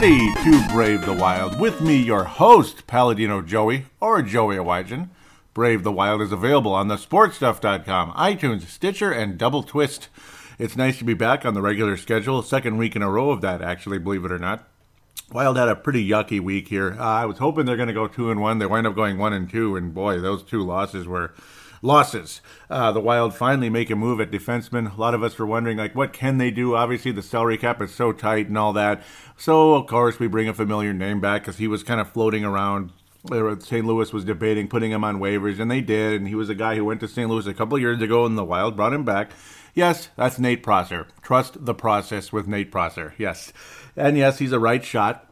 Ready to brave the wild? With me, your host, Paladino Joey, or Joey Awajan. Brave the Wild is available on the sportstuff.com, iTunes, Stitcher, and Double Twist. It's nice to be back on the regular schedule. Second week in a row of that, actually, believe it or not. Wild had a pretty yucky week here. Uh, I was hoping they're going to go two and one. They wind up going one and two, and boy, those two losses were losses. Uh, the Wild finally make a move at defenseman. A lot of us were wondering, like, what can they do? Obviously, the salary cap is so tight and all that. So, of course, we bring a familiar name back because he was kind of floating around. St. Louis was debating putting him on waivers, and they did. And he was a guy who went to St. Louis a couple years ago, and the Wild brought him back. Yes, that's Nate Prosser. Trust the process with Nate Prosser. Yes. And yes, he's a right shot.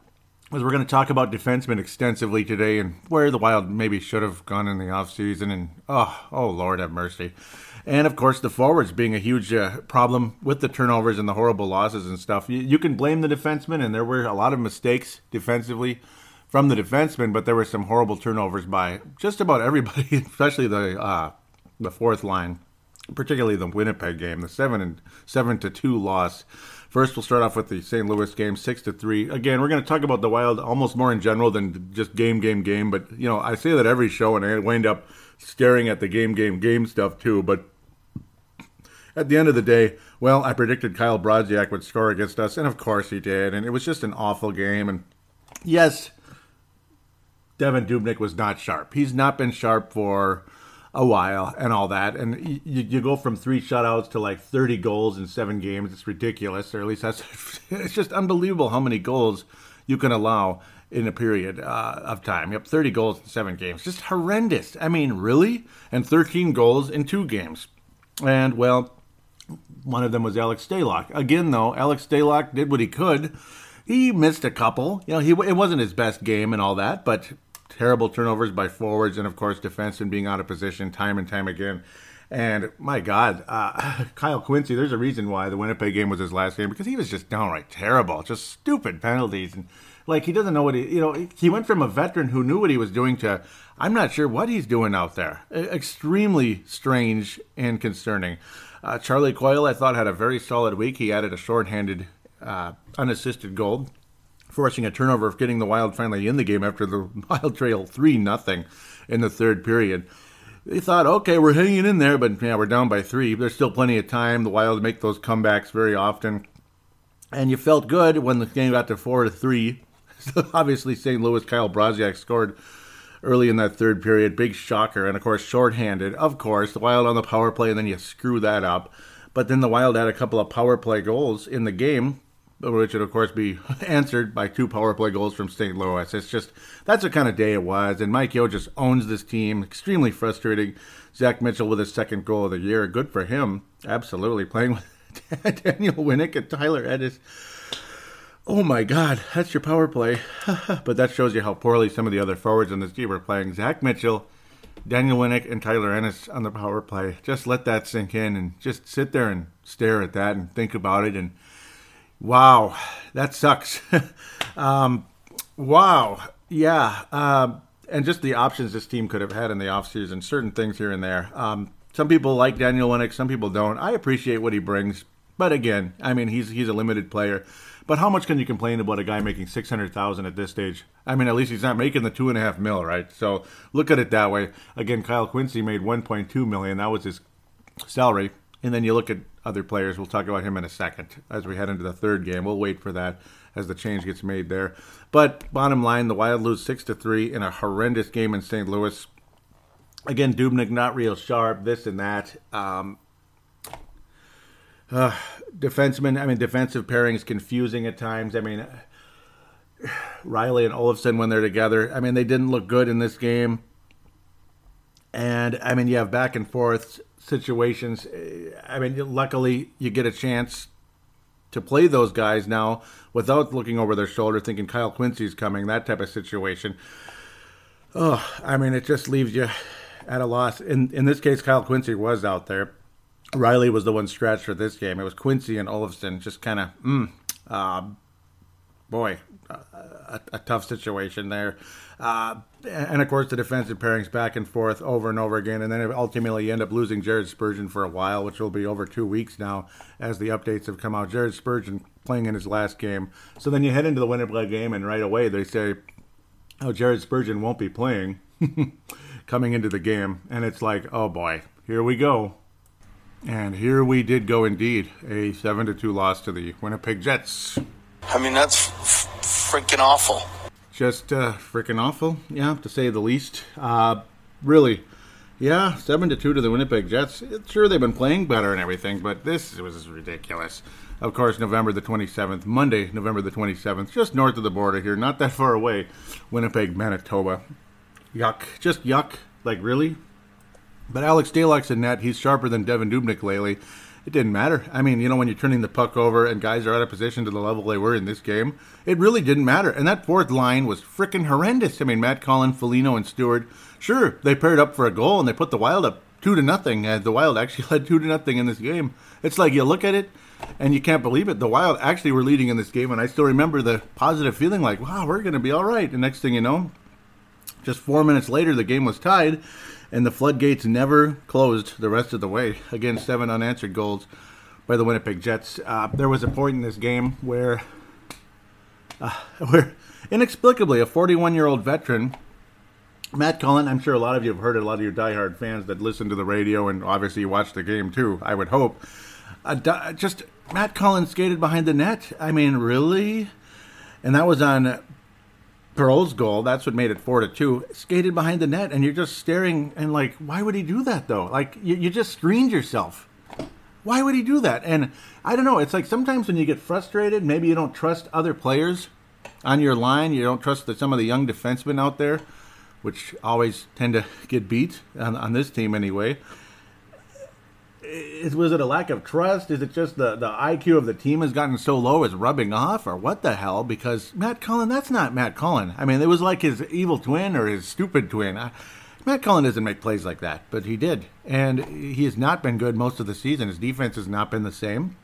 As we're going to talk about defensemen extensively today and where the Wild maybe should have gone in the offseason. And oh, oh, Lord have mercy. And of course, the forwards being a huge uh, problem with the turnovers and the horrible losses and stuff. You, you can blame the defensemen, and there were a lot of mistakes defensively from the defensemen, but there were some horrible turnovers by just about everybody, especially the uh, the fourth line, particularly the Winnipeg game, the seven and seven to two loss. First, we'll start off with the St. Louis game, six to three. Again, we're going to talk about the Wild almost more in general than just game, game, game. But you know, I say that every show, and I wind up staring at the game, game, game stuff too. But at the end of the day, well, I predicted Kyle Brodziak would score against us, and of course he did. And it was just an awful game. And yes, Devan Dubnyk was not sharp. He's not been sharp for a while and all that. And you, you go from three shutouts to like 30 goals in seven games. It's ridiculous, or at least that's it's just unbelievable how many goals you can allow in a period uh, of time. Yep, 30 goals in seven games. Just horrendous. I mean, really? And 13 goals in two games. And, well, one of them was Alex Stalock. Again, though, Alex Stalock did what he could. He missed a couple. You know, he it wasn't his best game and all that, but terrible turnovers by forwards and of course defensemen being out of position time and time again. And my God, uh, Kyle Quincey, there's a reason why the Winnipeg game was his last game because he was just downright terrible, just stupid penalties and like he doesn't know what he, you know, he went from a veteran who knew what he was doing to I'm not sure what he's doing out there. Extremely strange and concerning. Uh, Charlie Coyle, I thought, had a very solid week. He added a shorthanded, uh, unassisted goal forcing a turnover of getting the Wild finally in the game after the Wild trail 3 nothing in the third period. They thought, okay, we're hanging in there, but yeah, we're down by three. There's still plenty of time. The Wild make those comebacks very often. And you felt good when the game got to 4 to 3. So obviously, St. Louis, Kyle Brodziak scored early in that third period. Big shocker. And of course, shorthanded. Of course, the Wild on the power play, and then you screw that up. But then the Wild had a couple of power play goals in the game which would of course be answered by two power play goals from St. Louis. It's just that's the kind of day it was, and Mike Yeo just owns this team. Extremely frustrating. Zach Mitchell with his second goal of the year. Good for him. Absolutely playing with Daniel Winnik and Tyler Ennis. Oh my God, that's your power play. but that shows you how poorly some of the other forwards in this team are playing. Zach Mitchell, Daniel Winnik, and Tyler Ennis on the power play. Just let that sink in and just sit there and stare at that and think about it and Wow, that sucks. um, wow, yeah. Uh, and just the options this team could have had in the offseason, certain things here and there. Um, some people like Daniel Winnik, some people don't. I appreciate what he brings, but again, I mean, he's he's a limited player. But how much can you complain about a guy making six hundred thousand at this stage? I mean, at least he's not making the two and a half mil, right? So look at it that way. Again, Kyle Quincey made one point two million. That was his salary. And then you look at other players. We'll talk about him in a second as we head into the third game. We'll wait for that as the change gets made there. But bottom line, the Wild lose six to three in a horrendous game in St. Louis. Again, Dubnyk not real sharp, this and that. Um, uh, defenseman, I mean, defensive pairing is confusing at times. I mean, Reilly and Olofsson when they're together, I mean, they didn't look good in this game. And I mean, you have back and forth situations. I mean, luckily you get a chance to play those guys now without looking over their shoulder, thinking Kyle Quincey's coming. That type of situation. Oh, I mean, it just leaves you at a loss. In in this case, Kyle Quincey was out there. Reilly was the one stretched for this game. It was Quincey and Olofsson, just kind of, mm, uh, boy, a, a, tough situation there. Uh, and of course, the defensive pairings back and forth over and over again. And then ultimately, you end up losing Jared Spurgeon for a while, which will be over two weeks now as the updates have come out. Jared Spurgeon playing in his last game. So then you head into the Winnipeg game, and right away they say, oh, Jared Spurgeon won't be playing coming into the game. And it's like, oh boy, here we go. And here we did go indeed. A 7 to 2 loss to the Winnipeg Jets. I mean, that's f- freaking awful. Just uh, freaking awful, yeah, to say the least. Uh, really, yeah, 7 to 2 to the Winnipeg Jets. Sure, they've been playing better and everything, but this was ridiculous. Of course, November the 27th, Monday, November the 27th, just north of the border here, not that far away, Winnipeg, Manitoba. Yuck. Just yuck. Like, really? But Alex Stalock's in net. He's sharper than Devan Dubnyk lately. It didn't matter. I mean, you know, when you're turning the puck over and guys are out of position to the level they were in this game, it really didn't matter. And that fourth line was freaking horrendous. I mean, Matt Cullen, Foligno, and Stewart. Sure, they paired up for a goal and they put the Wild up two to nothing. As the Wild actually led two to nothing in this game. It's like you look at it and you can't believe it. The Wild actually were leading in this game, and I still remember the positive feeling like, wow, we're going to be all right. And next thing you know, just four minutes later, the game was tied and the floodgates never closed the rest of the way. Again, seven unanswered goals by the Winnipeg Jets. Uh, there was a point in this game where, uh, where inexplicably, a 41 year old veteran, Matt Cullen, I'm sure a lot of you have heard it, a lot of your diehard fans that listen to the radio and obviously watch the game too, I would hope. Just Matt Cullen skated behind the net. I mean, really? And that was on Perreault's goal, that's what made it four to two, skated behind the net, and you're just staring and like, why would he do that though? Like you, you just screened yourself. Why would he do that? And I don't know. It's like sometimes when you get frustrated, maybe you don't trust other players on your line. You don't trust the, some of the young defensemen out there, which always tend to get beat on, on this team anyway is was it a lack of trust? Is it just the, the IQ of the team has gotten so low is rubbing off, or what the hell? Because Matt Cullen, that's not Matt Cullen. I mean, it was like his evil twin or his stupid twin. I, Matt Cullen doesn't make plays like that, but he did, and he has not been good most of the season. His defense has not been the same.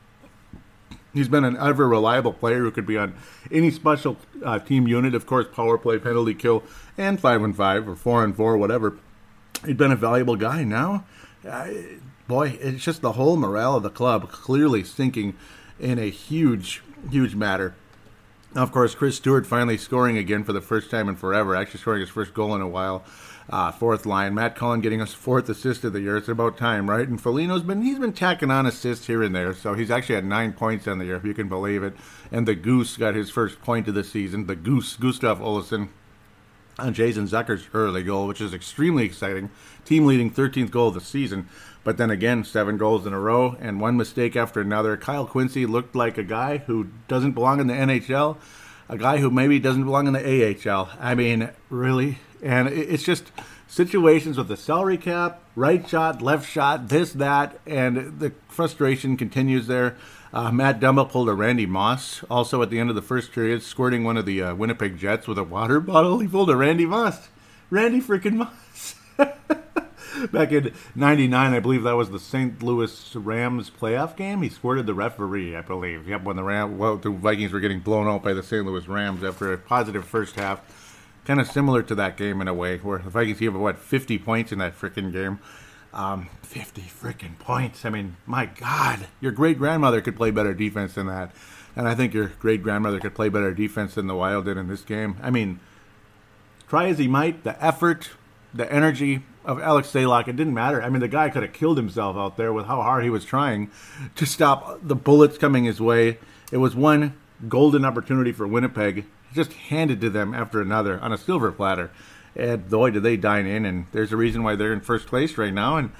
He's been an ever reliable player who could be on any special uh, team unit, of course, power play, penalty kill, and five and five or four and four, whatever. He'd been a valuable guy. Now, uh, boy, it's just the whole morale of the club clearly sinking in a huge, huge matter. Now, of course, Chris Stewart finally scoring again for the first time in forever, actually scoring his first goal in a while. Uh, fourth line, Matt Cullen getting his fourth assist of the year. It's about time, right? And Foligno's been he's been tacking on assists here and there, so he's actually had nine points on the year, if you can believe it. And the Goose got his first point of the season. The Goose, Gustav Olsson, on Jason Zucker's early goal, which is extremely exciting. Team leading 13th goal of the season. But then again, seven goals in a row and one mistake after another. Kyle Quincey looked like a guy who doesn't belong in the NHL, a guy who maybe doesn't belong in the AHL. I mean, really? And it's just situations with the salary cap, right shot, left shot, this, that, and the frustration continues there. Uh, Matt Dumba pulled a Randy Moss also at the end of the first period, squirting one of the uh, Winnipeg Jets with a water bottle. He pulled a Randy Moss. Randy freaking Moss. back in '99, I believe that was the St. Louis Rams playoff game. He squirted the referee, I believe. Yep, when the Ram, well, the Vikings were getting blown out by the St. Louis Rams after a positive first half. kind of similar to that game in a way, where the Vikings gave what 50 points in that freaking game. Um, 50 freaking points. I mean, my God, your great grandmother could play better defense than that. And I think your great grandmother could play better defense than the Wild did in this game. I mean, try as he might, the effort, the energy of Alex Stalock, it didn't matter. I mean, the guy could have killed himself out there with how hard he was trying to stop the bullets coming his way. It was one golden opportunity for Winnipeg, just handed to them after another on a silver platter. And boy, did they dine in. And there's a reason why they're in first place right now. And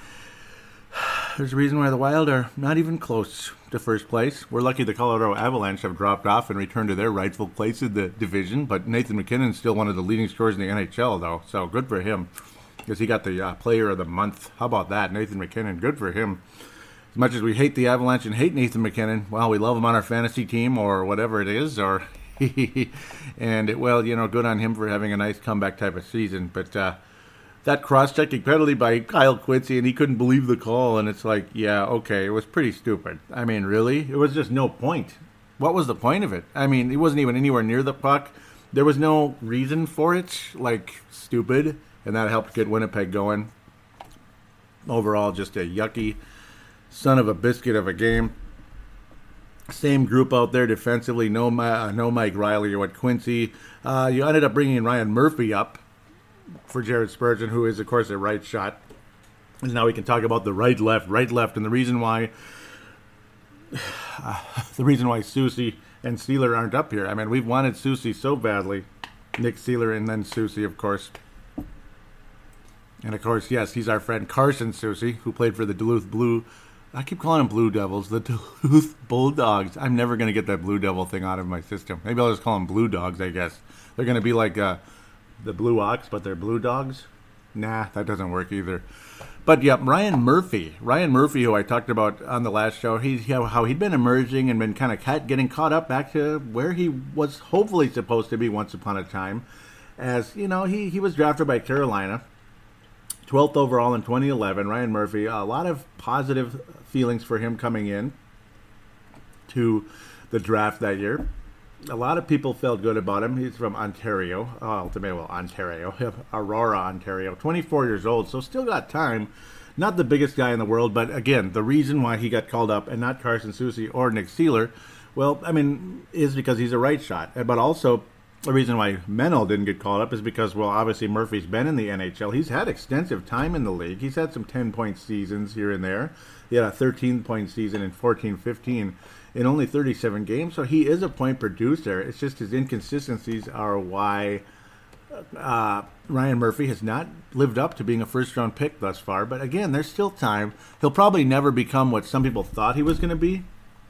there's a reason why the Wild are not even close to first place. We're lucky the Colorado Avalanche have dropped off and returned to their rightful place in the division. But Nathan MacKinnon's still one of the leading scorers in the NHL, though. So good for him because he got the uh, Player of the Month. How about that, Nathan MacKinnon? Good for him. As much as we hate the Avalanche and hate Nathan MacKinnon, well, we love him on our fantasy team or whatever it is, or and it, well, you know, good on him for having a nice comeback type of season. But uh, that cross-checking penalty by Kyle Quincey, and he couldn't believe the call, and it's like, yeah, okay, it was pretty stupid. I mean, really, it was just no point. What was the point of it? I mean, he wasn't even anywhere near the puck. There was no reason for it. Like stupid and that helped get Winnipeg going. Overall, just a yucky son of a biscuit of a game. Same group out there defensively. No, uh, no Mike Reilly or what Quincey. Uh, you ended up bringing Ryan Murphy up for Jared Spurgeon, who is of course a right shot. And now we can talk about the right left, right left, and the reason why uh, the reason why Soucy and Seeler aren't up here. I mean, we've wanted Soucy so badly. Nick Seeler and then Soucy, of course. And of course, yes, he's our friend Carson Soucy, who played for the Duluth Blue. I keep calling them Blue Devils, the Duluth Bulldogs. I'm never going to get that Blue Devil thing out of my system. Maybe I'll just call them Blue Dogs, I guess. They're going to be like uh, the Blue Ox, but they're Blue Dogs. Nah, that doesn't work either. But yeah, Ryan Murphy, Ryan Murphy, who I talked about on the last show, he's how he'd been emerging and been kind of getting caught up back to where he was hopefully supposed to be once upon a time. As you know, he he was drafted by Carolina 12th overall in 2011. Ryan Murphy, a lot of positive feelings for him coming in to the draft that year. A lot of people felt good about him. He's from Ontario, uh, ultimately, well, Ontario, Aurora, Ontario. 24 years old, so still got time. Not the biggest guy in the world, but again, the reason why he got called up and not Carson Soucy or Nick Seeler, well, I mean, is because he's a right shot, but also the reason why Menell didn't get called up is because, well, obviously Murphy's been in the NHL. He's had extensive time in the league. He's had some 10 point seasons here and there. He had a 13 point season in 14 15 in only 37 games. So he is a point producer. It's just his inconsistencies are why uh, Ryan Murphy has not lived up to being a first round pick thus far. But again, there's still time. He'll probably never become what some people thought he was going to be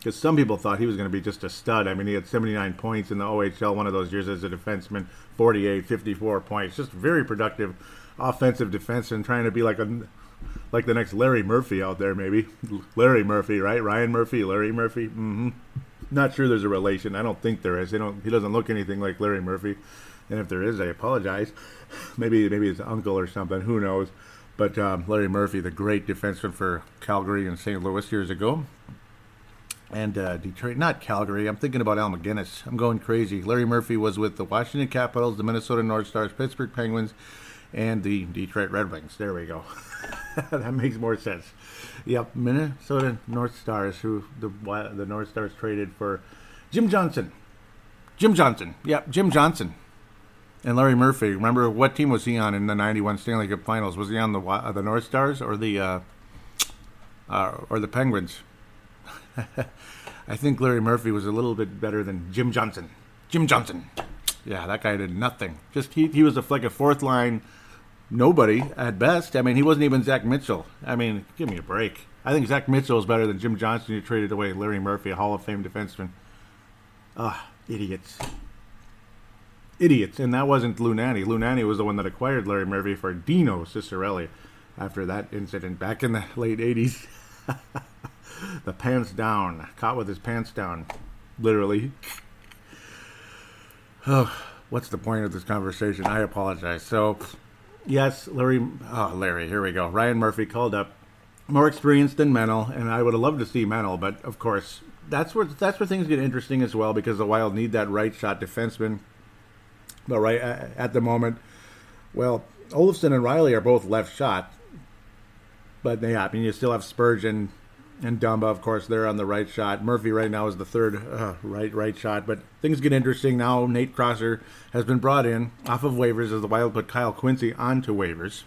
because some people thought he was going to be just a stud. I mean, he had 79 points in the OHL one of those years as a defenseman, 48, 54 points. Just very productive offensive defenseman, trying to be like a like the next Larry Murphy out there, maybe Larry Murphy, right? Ryan Murphy, Larry Murphy. Mm-hmm. Not sure there's a relation. I don't think there is. They don't. He doesn't look anything like Larry Murphy, and if there is, I apologize. Maybe maybe his uncle or something. Who knows? But um, Larry Murphy, the great defenseman for Calgary and St. Louis years ago, and uh, Detroit, not Calgary. I'm thinking about Al MacInnis. I'm going crazy. Larry Murphy was with the Washington Capitals, the Minnesota North Stars, Pittsburgh Penguins, and the Detroit Red Wings. There we go. that makes more sense. Yep, Minnesota North Stars, who the the North Stars traded for Jim Johnson. Jim Johnson. Yep, Jim Johnson. And Larry Murphy. Remember what team was he on in the '91 Stanley Cup Finals? Was he on the uh, the North Stars or the uh, uh, or the Penguins? I think Larry Murphy was a little bit better than Jim Johnson. Jim Johnson. Yeah, that guy did nothing. Just he, he was a, like a fourth line nobody at best. I mean, he wasn't even Zach Mitchell. I mean, give me a break. I think Zach Mitchell is better than Jim Johnson, You traded away Larry Murphy, a Hall of Fame defenseman. Ah, idiots. Idiots. And that wasn't. Lou Nanne was the one that acquired Larry Murphy for Dino Ciccarelli after that incident back in the late 80s. the pants down, caught with his pants down, literally. Oh, what's the point of this conversation? I apologize. So, yes, Larry, oh, Larry, here we go. Ryan Murphy called up, more experienced than Menell, and I would have loved to see Menell, but of course, that's where that's where things get interesting as well because the Wild need that right shot defenseman. But right uh, at the moment, well, Olofsson and Reilly are both left shot. But yeah, I mean, you still have Spurgeon and Dumba, of course, they're on the right shot. Murphy right now is the third uh, right right shot. But things get interesting now. Nate Prosser has been brought in off of waivers as the Wild put Kyle Quincey onto waivers.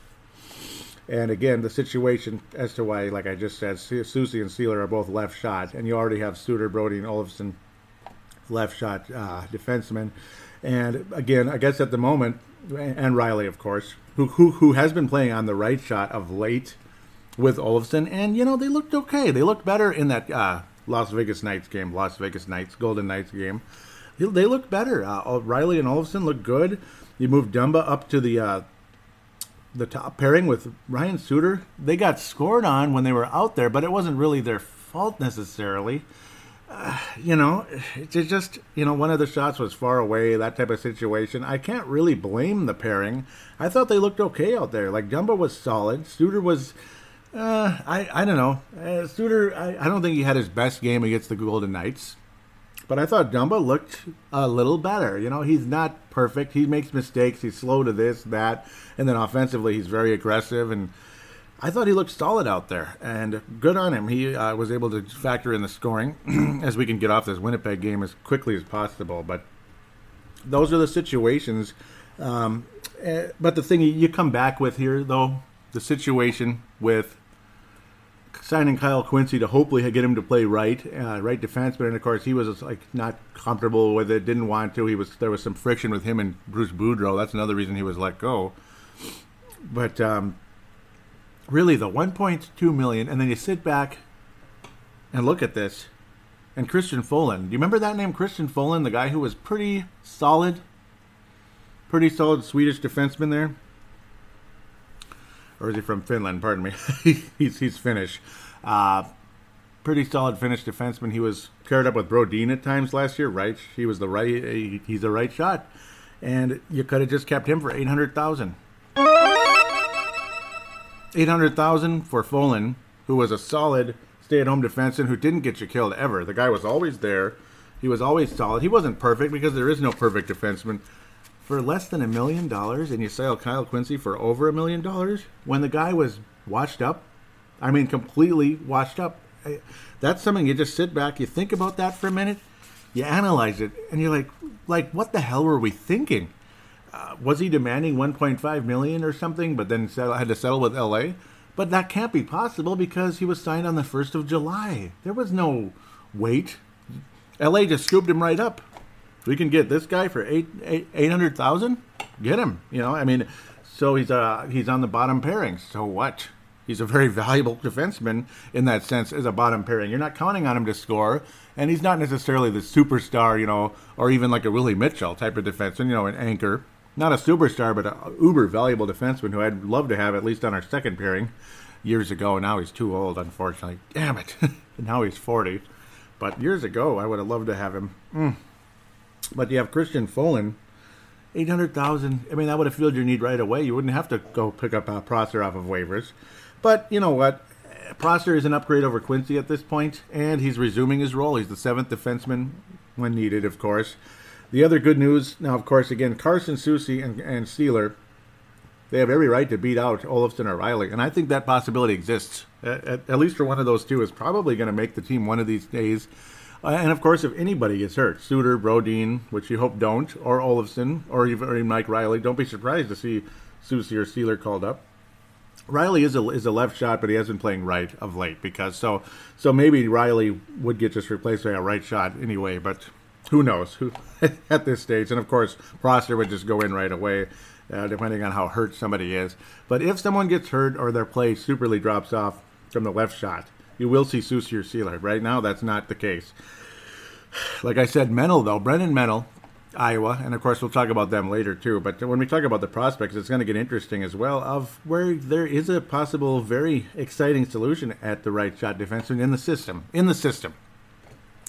And again, the situation as to why, like I just said, Soucy and Seeler are both left shot, and you already have Suter, Brody, and Olofsson left shot uh, defensemen. And again, I guess at the moment, and Reilly, of course, who, who who has been playing on the right shot of late with Olofsson, and you know they looked okay. They looked better in that uh, Las Vegas Knights game, Las Vegas Knights, Golden Knights game. They, they looked better. Uh, Reilly and Olofsson looked good. You moved Dumba up to the uh, the top pairing with Ryan Suter. They got scored on when they were out there, but it wasn't really their fault necessarily. Uh, you know, it's just you know one of the shots was far away, that type of situation. I can't really blame the pairing. I thought they looked okay out there. Like Dumba was solid. Suter was uh, I I don't know. Uh, Suter, I, I don't think he had his best game against the Golden Knights, but I thought Dumba looked a little better. You know, he's not perfect. He makes mistakes. He's slow to this, that, and then offensively, he's very aggressive. And I thought he looked solid out there, and good on him. He uh, was able to factor in the scoring as we can get off this Winnipeg game as quickly as possible. But those are the situations. Um, uh, but the thing you come back with here, though, the situation with signing Kyle Quincey to hopefully get him to play right, uh, right defenseman. And of course, he was like not comfortable with it, didn't want to. He was there was some friction with him and Bruce Boudreau. That's another reason he was let go. But um, really, the 1.2 million, and then you sit back and look at this, and Christian Folin. Do you remember that name, Christian Folin, the guy who was pretty solid, pretty solid Swedish defenseman there? Or is he from Finland? Pardon me. he's he's Finnish. Uh, pretty solid Finnish defenseman. He was paired up with Brodin at times last year. Right, he was the right. He's the right shot, and you could have just kept him for eight hundred thousand. Eight hundred thousand for Folin, who was a solid stay-at-home defenseman who didn't get you killed ever. The guy was always there. He was always solid. He wasn't perfect because there is no perfect defenseman, for less than a million dollars and you sell Kyle Quincey for over a million dollars when the guy was washed up? I mean, completely washed up. That's something you just sit back, you think about that for a minute, you analyze it, and you're like, like, what the hell were we thinking? Uh, was he demanding 1.5 million or something, but then settle, had to settle with LA? But that can't be possible because he was signed on the 1st of July. There was no wait. LA just scooped him right up we can get this guy for eight eight eight hundred thousand. Get him. You know, I mean, so he's uh he's on the bottom pairing. So what? He's a very valuable defenseman in that sense as a bottom pairing. You're not counting on him to score, and he's not necessarily the superstar, you know, or even like a Willie Mitchell type of defenseman, you know, an anchor. Not a superstar, but a uber valuable defenseman who I'd love to have at least on our second pairing years ago. Now he's too old, unfortunately. Damn it. now he's 40. But years ago, I would have loved to have him. Mm. But you have Christian hundred thousand. I mean, that would have filled your need right away. You wouldn't have to go pick up uh, Prosser off of waivers. But you know what? Prosser is an upgrade over Quincey at this point, and he's resuming his role. He's the seventh defenseman when needed, of course. The other good news now, of course, again, Carson Soucy and, and Seeler, they have every right to beat out Olofsson or Reilly, and I think that possibility exists. At, at, at least for one of those two, is probably going to make the team one of these days. Uh, and of course, if anybody gets hurt, Suter, Brodin, which you hope don't, or Olofsson, or even Mike Reilly, don't be surprised to see Soucy or Seeler called up. Reilly is a is a left shot, but he has been playing right of late because so so maybe Reilly would get just replaced by a right shot anyway, but who knows who at this stage? And of course, Prosser would just go in right away, uh, depending on how hurt somebody is. But if someone gets hurt or their play superly drops off from the left shot, you will see Soucy or Seeler. Right now, that's not the case. Like I said, Menell, though, Brennan Menell, Iowa, and of course, we'll talk about them later, too. But when we talk about the prospects, it's going to get interesting as well of where there is a possible very exciting solution at the right shot defenseman in the system. In the system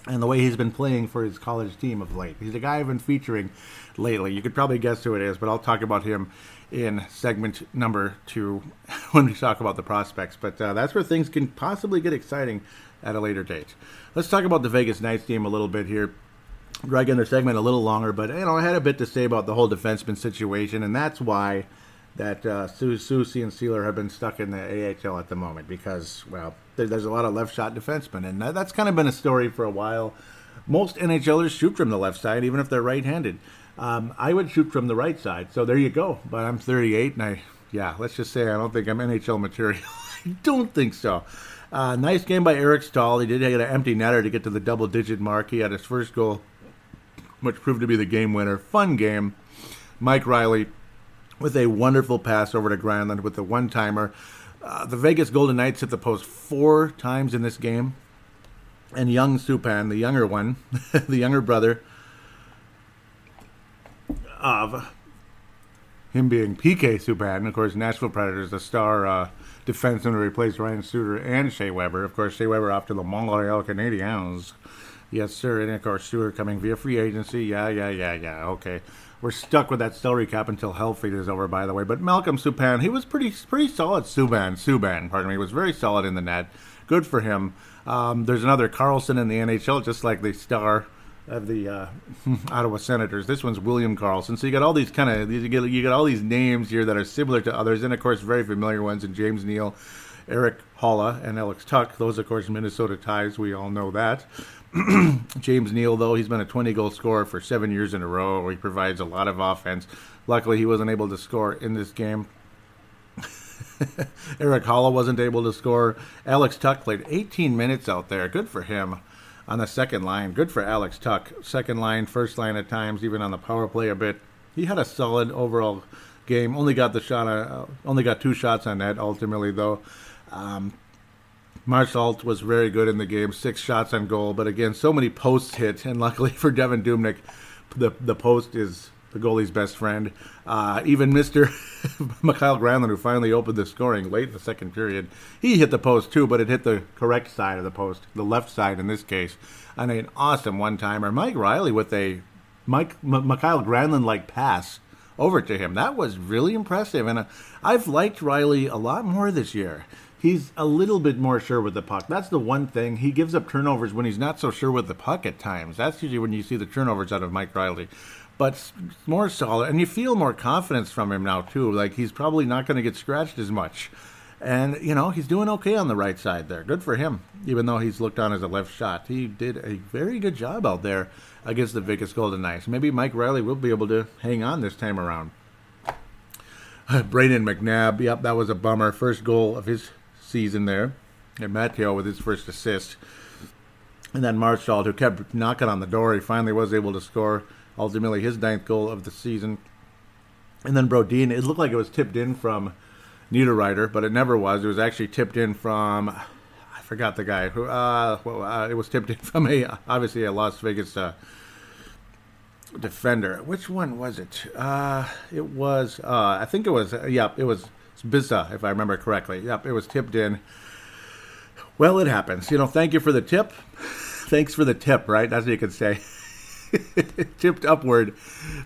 and the way he's been playing for his college team of late. He's a guy I've been featuring lately. You could probably guess who it is, but I'll talk about him in segment number two when we talk about the prospects. But uh, that's where things can possibly get exciting at a later date. Let's talk about the Vegas Knights game a little bit here. dragging their segment a little longer, but you know I had a bit to say about the whole defenseman situation, and that's why that uh, Soucy and Seeler have been stuck in the AHL at the moment because well, there, there's a lot of left shot defensemen, and that, that's kind of been a story for a while. Most NHLers shoot from the left side, even if they're right-handed. Um, I would shoot from the right side, so there you go. But I'm 38, and I yeah, let's just say I don't think I'm NHL material. I don't think so. Uh, nice game by Eric Staal. He did get an empty netter to get to the double digit mark. He had his first goal, which proved to be the game winner. Fun game. Mike Reilly with a wonderful pass over to Granlund with the one timer. Uh, the Vegas Golden Knights hit the post four times in this game. And young Subban, the younger one, the younger brother of him being PK Subban, of course, Nashville Predators, the star uh, defenseman who replaced Ryan Suter and Shea Weber. Of course, Shea Weber off to the Montreal Canadiens. Yes, sir. And of course, Suter coming via free agency. Yeah, yeah, yeah, yeah. Okay. We're stuck with that salary cap until Hellfleet is over, by the way. But Malcolm Subban, he was pretty pretty solid. Subban, Subban, pardon me, was very solid in the net. Good for him. Um, there's another Karlsson in the NHL, just like the star of the uh, Ottawa Senators. This one's William Karlsson. So you got all these kind of you get you get all these names here that are similar to others, and of course very familiar ones in James Neal, Erik Haula, and Alex Tuch. Those of course Minnesota ties. We all know that. James Neal, though, he's been a 20 goal scorer for seven years in a row. He provides a lot of offense. Luckily, he wasn't able to score in this game. Erik Haula wasn't able to score. Alex Tuch played 18 minutes out there. Good for him on the second line. Good for Alex Tuch. Second line, first line at times, even on the power play a bit. He had a solid overall game. Only got the shot. Uh, only got two shots on net ultimately, though. Um, Marchessault was very good in the game, six shots on goal, but again, so many posts hit, and luckily for Devan Dubnyk, the the post is the goalie's best friend. Uh, even Mr. Mikael Granlund, who finally opened the scoring late in the second period, he hit the post too, but it hit the correct side of the post, the left side in this case, and an awesome one-timer. Mike Reilly with a Mike M- Mikael Granlund like pass over to him. That was really impressive, and uh, I've liked Reilly a lot more this year he's a little bit more sure with the puck. That's the one thing. He gives up turnovers when he's not so sure with the puck at times. That's usually when you see the turnovers out of Mike Reilly. But more solid, and you feel more confidence from him now too. Like he's probably not going to get scratched as much, and you know he's doing okay on the right side there. Good for him. Even though he's looked on as a left shot, he did a very good job out there against the Vegas Golden Knights. Maybe Mike Reilly will be able to hang on this time around. Brayden McNabb, yep, that was a bummer. First goal of his season there. And Matteo with his first assist. And then Marchessault, who kept knocking on the door, he finally was able to score ultimately his ninth goal of the season. And then Brodin, it looked like it was tipped in from Niederreiter, but it never was. It was actually tipped in from, I forgot the guy who, uh, well, uh, it was tipped in from a, obviously a Las Vegas uh, defender. Which one was it? Uh, it was, uh, I think it was, uh, yeah, it was Sbisa, if I remember correctly. Yep, it was tipped in. Well, it happens. You know, thank you for the tip. Thanks for the tip, right? That's what you could say. Tipped upward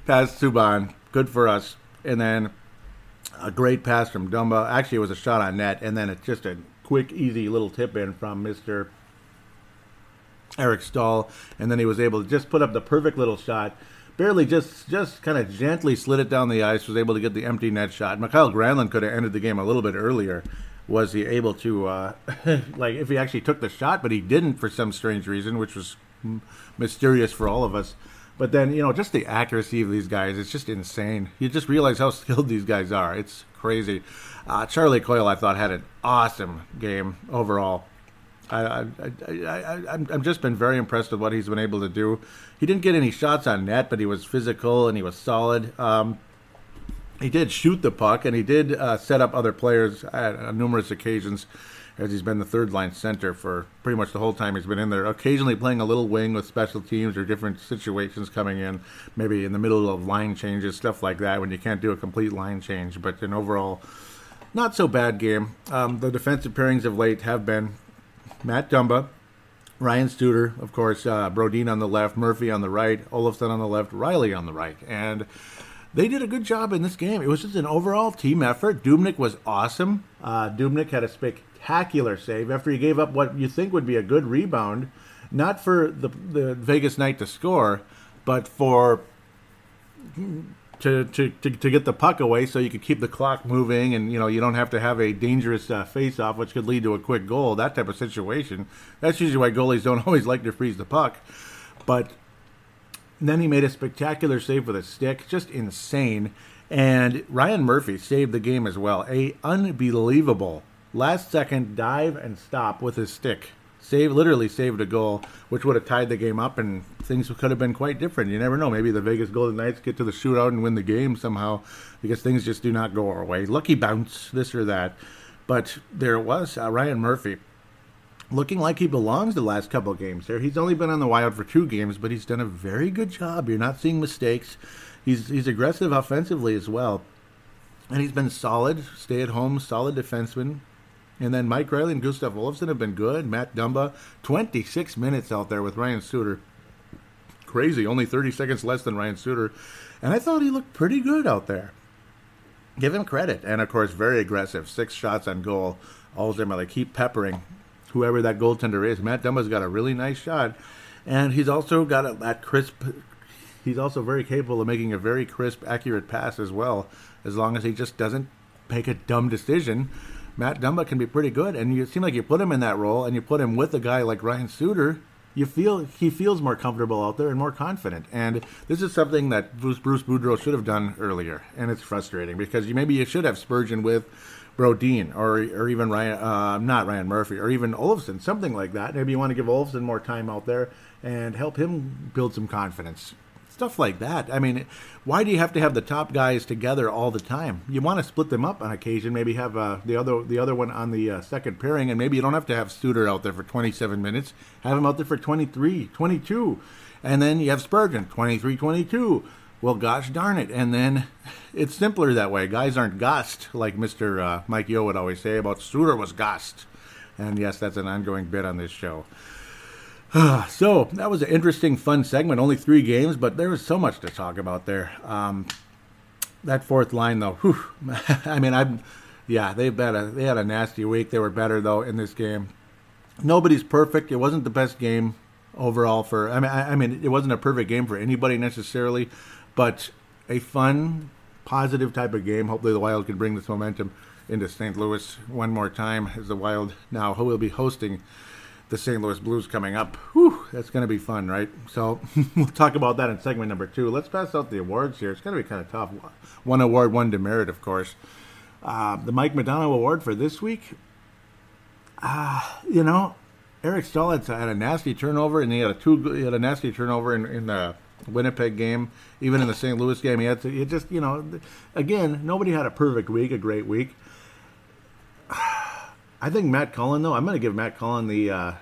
past Subban. Good for us. And then a great pass from Dumba. Actually, it was a shot on net. And then it's just a quick, easy little tip in from Mr. Eric Staal. And then he was able to just put up the perfect little shot barely just just kind of gently slid it down the ice, was able to get the empty net shot. Mikael Granlund could have ended the game a little bit earlier. Was he able to, uh, like, if he actually took the shot, but he didn't for some strange reason, which was mysterious for all of us. But then, you know, just the accuracy of these guys, it's just insane. You just realize how skilled these guys are. It's crazy. Uh, Charlie Coyle, I thought, had an awesome game overall. I, I, I, I, am just been very impressed with what he's been able to do. He didn't get any shots on net, but he was physical and he was solid. Um, he did shoot the puck and he did uh, set up other players at, at numerous occasions, as he's been the third line center for pretty much the whole time he's been in there. Occasionally playing a little wing with special teams or different situations coming in, maybe in the middle of line changes, stuff like that, when you can't do a complete line change. But an overall, not so bad game. Um, the defensive pairings of late have been Matt Dumba, Ryan Suter, of course, uh, Brodin on the left, Murphy on the right, Olofsson on the left, Reilly on the right. And they did a good job in this game. It was just an overall team effort. Dubnyk was awesome. Uh, Dubnyk had a spectacular save after he gave up what you think would be a good rebound, not for the, the Vegas Knight to score, but for to, to, to, to get the puck away so you could keep the clock moving and you know you don't have to have a dangerous uh, face off which could lead to a quick goal that type of situation. That's usually why goalies don't always like to freeze the puck. But then he made a spectacular save with a stick just insane. And Ryan Murphy saved the game as well. A unbelievable last second dive and stop with his stick save literally saved a goal, which would have tied the game up, and things could have been quite different. You never know. Maybe the Vegas Golden Knights get to the shootout and win the game somehow, because things just do not go our way. Lucky bounce, this or that. But there was uh, Ryan Murphy, looking like he belongs the last couple games. There, he's only been on the Wild for two games, but he's done a very good job. You're not seeing mistakes. He's he's aggressive offensively as well, and he's been solid, stay at home, solid defenseman. And then Mike Reilly and Gustav Olofsson have been good. Matt Dumba, 26 minutes out there with Ryan Suter. Crazy, only 30 seconds less than Ryan Suter. And I thought he looked pretty good out there. Give him credit. And of course, very aggressive. Six shots on goal. Ultimately, keep peppering whoever that goaltender is. Matt Dumba's got a really nice shot. And he's also got a, that crisp. He's also very capable of making a very crisp, accurate pass as well, as long as he just doesn't make a dumb decision Matt Dumba can be pretty good, and you seem like you put him in that role, and you put him with a guy like Ryan Suter. You feel he feels more comfortable out there and more confident, and this is something that Bruce, Bruce Boudreau should have done earlier, and it's frustrating because you maybe you should have Spurgeon with Brodin or or even Ryan, uh, not Ryan Murphy, or even Olofsson, something like that. Maybe you want to give Olofsson more time out there and help him build some confidence stuff like that. I mean, why do you have to have the top guys together all the time? You want to split them up on occasion. Maybe have uh, the other the other one on the uh, second pairing, and maybe you don't have to have Suter out there for 27 minutes. Have him out there for 23, 22, and then you have Spurgeon 23, 22. Well, gosh darn it! And then it's simpler that way. Guys aren't gossed like Mister uh, Mike Yeo would always say about Suter was gossed. And yes, that's an ongoing bit on this show. So that was an interesting, fun segment. Only three games, but there was so much to talk about there. Um, that fourth line, though, whew, I mean, I'm, yeah, they had a they had a nasty week. They were better though in this game. Nobody's perfect. It wasn't the best game overall for. I mean, I, I mean, it wasn't a perfect game for anybody necessarily, but a fun, positive type of game. Hopefully, the Wild can bring this momentum into St. Louis one more time as the Wild now will be hosting the St. Louis Blues coming up. Whew, that's going to be fun, right? So we'll talk about that in segment number two. Let's pass out the awards here. It's going to be kind of tough. One award, one demerit, of course. Uh, the Mike Modano Award for this week. Uh, you know, Eric Staal had, had a nasty turnover, and he had a two. He had a nasty turnover in, in the Winnipeg game, even in the St. Louis game. He had to. He just, you know, again, nobody had a perfect week, a great week. I think Matt Cullen, though, I'm going to give Matt Cullen the uh,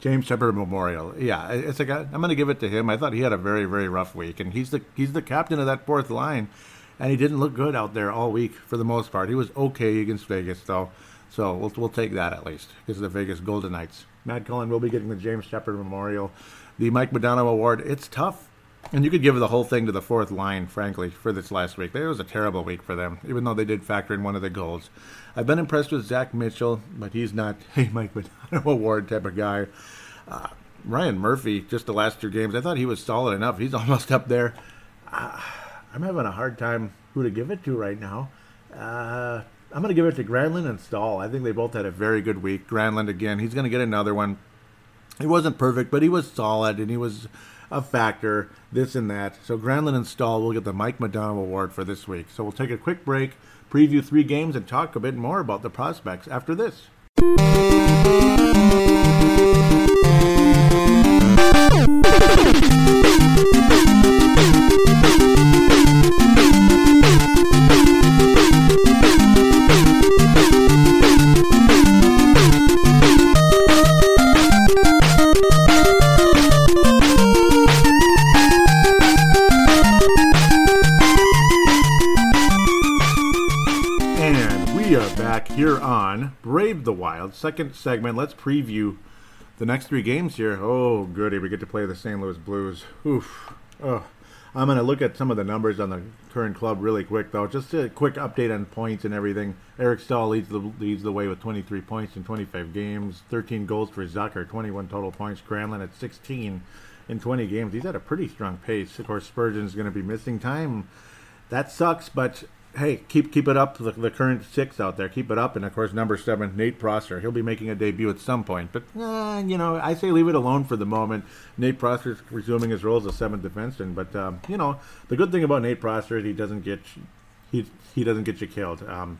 James Sheppard Memorial. Yeah, it's like I'm going to give it to him. I thought he had a very, very rough week, and he's the he's the captain of that fourth line, and he didn't look good out there all week for the most part. He was okay against Vegas, though, so we'll we'll take that at least because of the Vegas Golden Knights. Matt Cullen will be getting the James Sheppard Memorial, the Mike Modano Award. It's tough and you could give the whole thing to the fourth line, frankly, for this last week. It was a terrible week for them, even though they did factor in one of the goals. I've been impressed with Zach Mitchell, but he's not a Mike Modano Award type of guy. Uh, Ryan Murphy, just the last two games, I thought he was solid enough. He's almost up there. Uh, I'm having a hard time who to give it to right now. Uh, I'm going to give it to Granlund and Staal. I think they both had a very good week. Granlund, again, he's going to get another one. He wasn't perfect, but he was solid, and he was a factor, this and that. So Granlund and Staal will get the Mike Modano Award for this week. So we'll take a quick break, preview three games, and talk a bit more about the prospects after this. The Wild, second segment. Let's preview the next three games here. Oh, goody, we get to play the St. Louis Blues. Oof. Oh. I'm going to look at some of the numbers on the current club really quick, though. Just a quick update on points and everything. Eric Staal leads the, leads the way with 23 points in 25 games, 13 goals for Zucker, 21 total points. Granlund at 16 in 20 games. He's at a pretty strong pace. Of course, Spurgeon's going to be missing time. That sucks, but hey, keep keep it up. The, the, current six out there, keep it up. And of course, number seven, Nate Prosser. He'll be making a debut at some point. But eh, you know, I say leave it alone for the moment. Nate Prosser's resuming his role as a seventh defenseman. But um, you know, the good thing about Nate Prosser is he doesn't get he he doesn't get you killed. Um,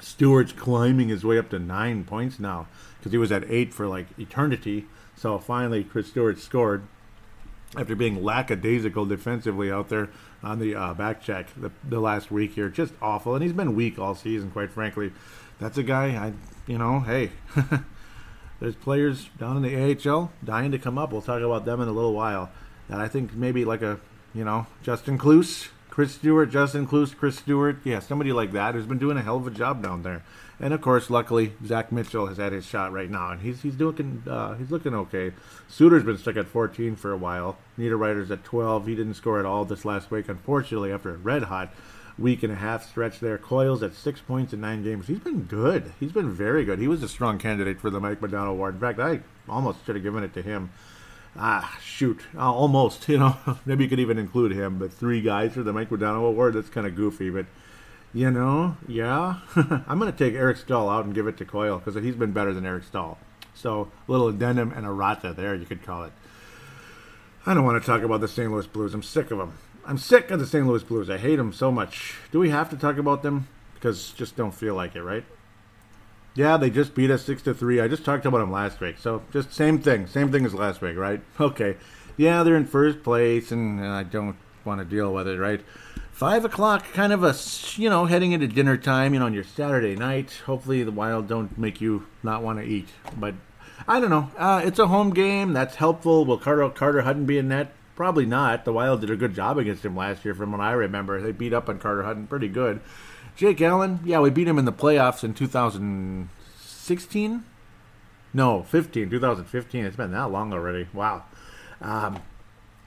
Stewart's climbing his way up to nine points now because he was at eight for like eternity. So finally, Chris Stewart scored after being lackadaisical defensively out there on the uh, back check the, the last week here. Just awful. And he's been weak all season, quite frankly. That's a guy, I, you know, hey, there's players down in the AHL dying to come up. We'll talk about them in a little while. And I think maybe like a, you know, Justin Kloos, Chris Stewart, Justin Kloos, Chris Stewart. Yeah, somebody like that who's been doing a hell of a job down there. And of course, luckily, Zach Mitchell has had his shot right now, and he's he's doing uh, he's looking okay. Suter's been stuck at 14 for a while. Niederreiter's at 12. He didn't score at all this last week, unfortunately, after a red hot week and a half stretch there. Coyle's at six points in nine games. He's been good. He's been very good. He was a strong candidate for the Mike McDonald Award. In fact, I almost should have given it to him. Ah, shoot, uh, almost. You know, maybe you could even include him. But three guys for the Mike McDonald Award. That's kind of goofy, but you know, yeah. I'm going to take Eric Staal out and give it to Coyle because he's been better than Eric Staal. So, little addendum and a rata there, you could call it. I don't want to talk about the St. Louis Blues. I'm sick of them. I'm sick of the St. Louis Blues. I hate them so much. Do we have to talk about them? Because just don't feel like it, right? Yeah, they just beat us six to three. I just talked about them last week, so just same thing, same thing as last week, right? Okay. Yeah, they're in first place, and I don't want to deal with it, right? Five o'clock, kind of a you know heading into dinner time, you know, on your Saturday night. Hopefully, the Wild don't make you not want to eat. But I don't know. Uh, it's a home game. That's helpful. Will Carter Carter Hutton be in net? Probably not. The Wild did a good job against him last year, from what I remember. They beat up on Carter Hutton pretty good. Jake Allen, yeah, we beat him in the playoffs in 2016. No, 15, 2015. It's been that long already. Wow. Um,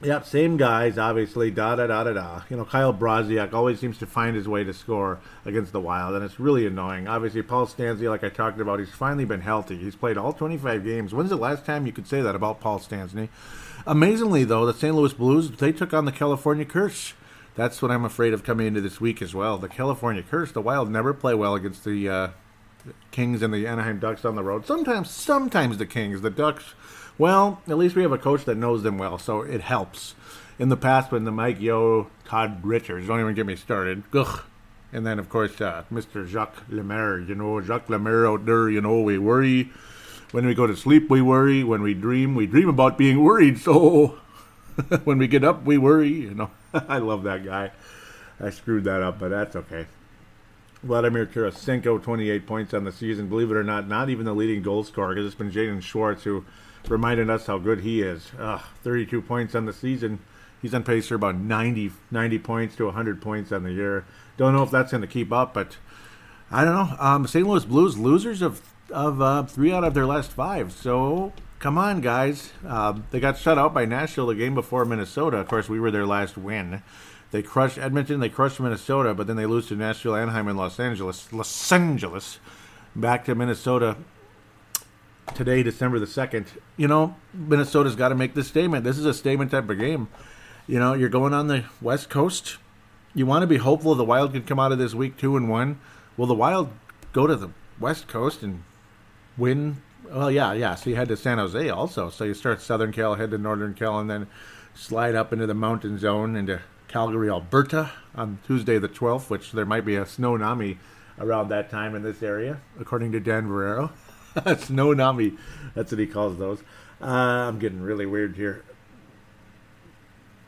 Yep, same guys, obviously. Da da da da da. You know, Kyle Brodziak always seems to find his way to score against the Wild, and it's really annoying. Obviously, Paul Stastny, like I talked about, he's finally been healthy. He's played all 25 games. When's the last time you could say that about Paul Stastny? Amazingly, though, the St. Louis Blues they took on the California Curse. That's what I'm afraid of coming into this week as well. The California Curse. The Wild never play well against the uh, Kings and the Anaheim Ducks on the road. Sometimes, sometimes the Kings, the Ducks well, at least we have a coach that knows them well, so it helps. In the past, when the Mike Yeo, Todd Richards, don't even get me started. Ugh. And then, of course, uh, Mr. Jacques Lemaire. You know, Jacques Lemaire out there, you know, we worry. When we go to sleep, we worry. When we dream, we dream about being worried. So when we get up, we worry. You know, I love that guy. I screwed that up, but that's okay. Vladimir Tarasenko, 28 points on the season. Believe it or not, not even the leading goal scorer because it's been Jaden Schwartz who reminding us how good he is. Ugh, 32 points on the season. He's on pace for about 90, 90 points to 100 points on the year. Don't know if that's going to keep up, but I don't know. Um, St. Louis Blues losers of of uh, three out of their last five. So come on, guys. Uh, they got shut out by Nashville the game before Minnesota. Of course, we were their last win. They crushed Edmonton. They crushed Minnesota, but then they lose to Nashville, Anaheim, and Los Angeles. Los Angeles. Back to Minnesota today, December the 2nd, you know, Minnesota's got to make this statement. This is a statement type of game. You know, you're going on the West Coast. You want to be hopeful the Wild can come out of this week 2 and 1. Will the Wild go to the West Coast and win? Well, yeah, yeah. So you head to San Jose also. So you start Southern Cal, head to Northern Cal, and then slide up into the mountain zone into Calgary, Alberta on Tuesday the 12th, which there might be a snow nami around that time in this area, according to Dan Barreiro. Snow Nami. That's what he calls those. Uh, I'm getting really weird here.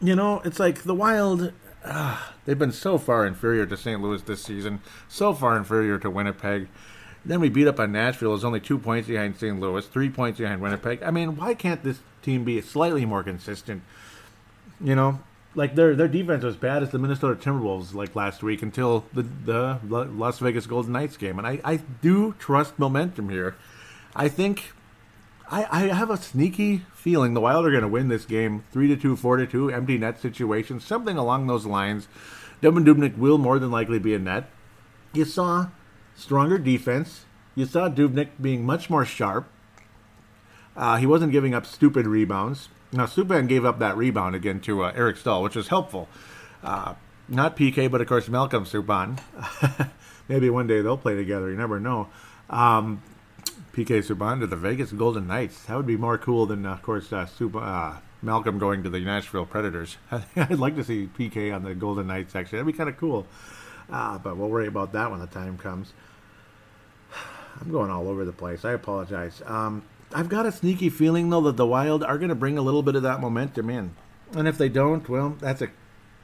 You know, it's like the Wild. Uh, they've been so far inferior to St. Louis this season, so far inferior to Winnipeg. Then we beat up on Nashville. It's only two points behind St. Louis, three points behind Winnipeg. I mean, why can't this team be slightly more consistent? You know, like their their defense was bad as the Minnesota Timberwolves like last week until the the Las Vegas Golden Knights game, and I I do trust momentum here. I think I, I have a sneaky feeling the Wild are going to win this game 3 to 2, 4 to 2, empty net situation, something along those lines. Devan Dubnyk will more than likely be in net. You saw stronger defense. You saw Dubnyk being much more sharp. Uh, he wasn't giving up stupid rebounds. Now, Subban gave up that rebound again to uh, Eric Staal, which was helpful. Uh, not PK, but of course Malcolm Subban. Maybe one day they'll play together. You never know. Um, PK Subban to the Vegas Golden Knights. That would be more cool than, of course, uh, uh, Malcolm going to the Nashville Predators. I'd like to see PK on the Golden Knights, actually. That'd be kind of cool. Uh, but we'll worry about that when the time comes. I'm going all over the place. I apologize. Um, I've got a sneaky feeling, though, that the Wild are going to bring a little bit of that momentum in. And if they don't, well, that's a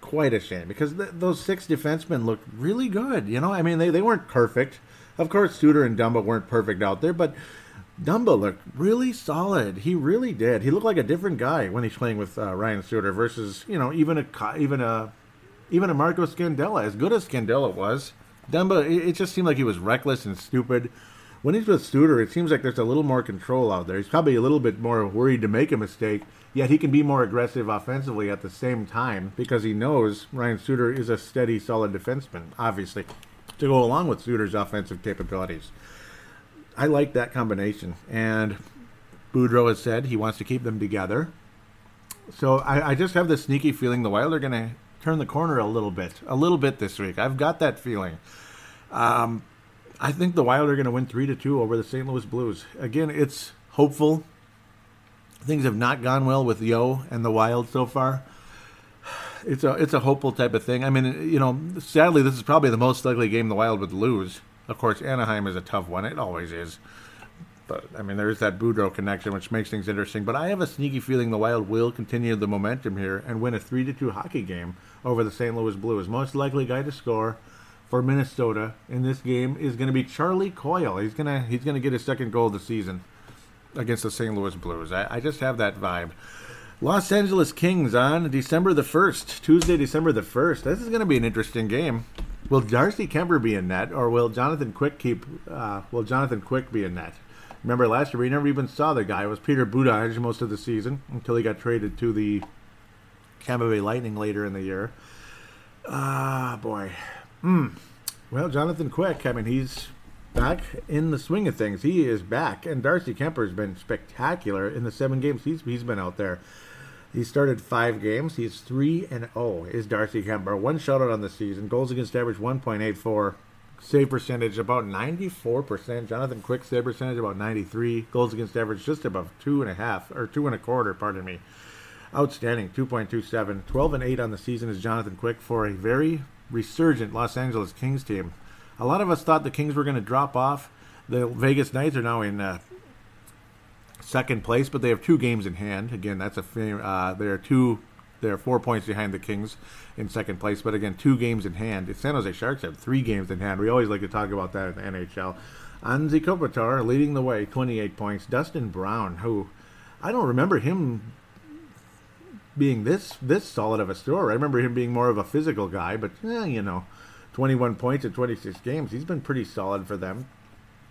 quite a shame because th- those six defensemen looked really good. You know, I mean, they, they weren't perfect. Of course, Suter and Dumba weren't perfect out there, but Dumba looked really solid. He really did. He looked like a different guy when he's playing with uh, Ryan Suter versus you know even a even a even a Marco Scandella. As good as Scandella was, Dumba it, it just seemed like he was reckless and stupid. When he's with Suter, it seems like there's a little more control out there. He's probably a little bit more worried to make a mistake, yet he can be more aggressive offensively at the same time because he knows Ryan Suter is a steady, solid defenseman, obviously, to go along with Suter's offensive capabilities. I like that combination. And Boudreau has said he wants to keep them together. So I, I just have this sneaky feeling the Wild are going to turn the corner a little bit, a little bit this week. I've got that feeling. Um, I think the Wild are going to win three to two over the St. Louis Blues. Again, it's hopeful. Things have not gone well with Yeo and the Wild so far. It's a it's a hopeful type of thing. I mean, you know, sadly, this is probably the most likely game the Wild would lose. Of course, Anaheim is a tough one. It always is. But I mean, there is that Boudreau connection, which makes things interesting. But I have a sneaky feeling the Wild will continue the momentum here and win a three to two hockey game over the St. Louis Blues. Most likely guy to score for Minnesota in this game is going to be Charlie Coyle. He's gonna he's gonna get his second goal of the season against the St. Louis Blues. I, I just have that vibe. Los Angeles Kings on December the 1st, Tuesday, December the 1st. This is going to be an interesting game. Will Darcy Kuemper be in net, or will Jonathan Quick keep? Uh, will Jonathan Quick be in net? Remember last year we never even saw the guy. It was Peter Budaj most of the season until he got traded to the Tampa Bay Lightning later in the year. Ah, boy. Hmm. Well, Jonathan Quick. I mean, he's back in the swing of things. He is back, and Darcy Kuemper has been spectacular in the seven games he's he's been out there. He started five games. He's three and zero. Oh, is Darcy Kuemper? One shutout on the season. Goals against average one point eight four. Save percentage about ninety four percent. Jonathan Quick save percentage about ninety three. Goals against average just above two and a half or two and a quarter. Pardon me. Outstanding. 2.27. 12 and 8 on the season is Jonathan Quick for a very resurgent Los Angeles Kings team. A lot of us thought the Kings were going to drop off. The Vegas Knights are now in uh, second place, but they have two games in hand. Again, that's a uh, they are two, they are four points behind the Kings in second place, but again, two games in hand. The San Jose Sharks have three games in hand. We always like to talk about that in the NHL. Anze Kopitar leading the way, 28 points. Dustin Brown, who I don't remember him being this this solid of a scorer. I remember him being more of a physical guy, but eh, you know, 21 points in 26 games. He's been pretty solid for them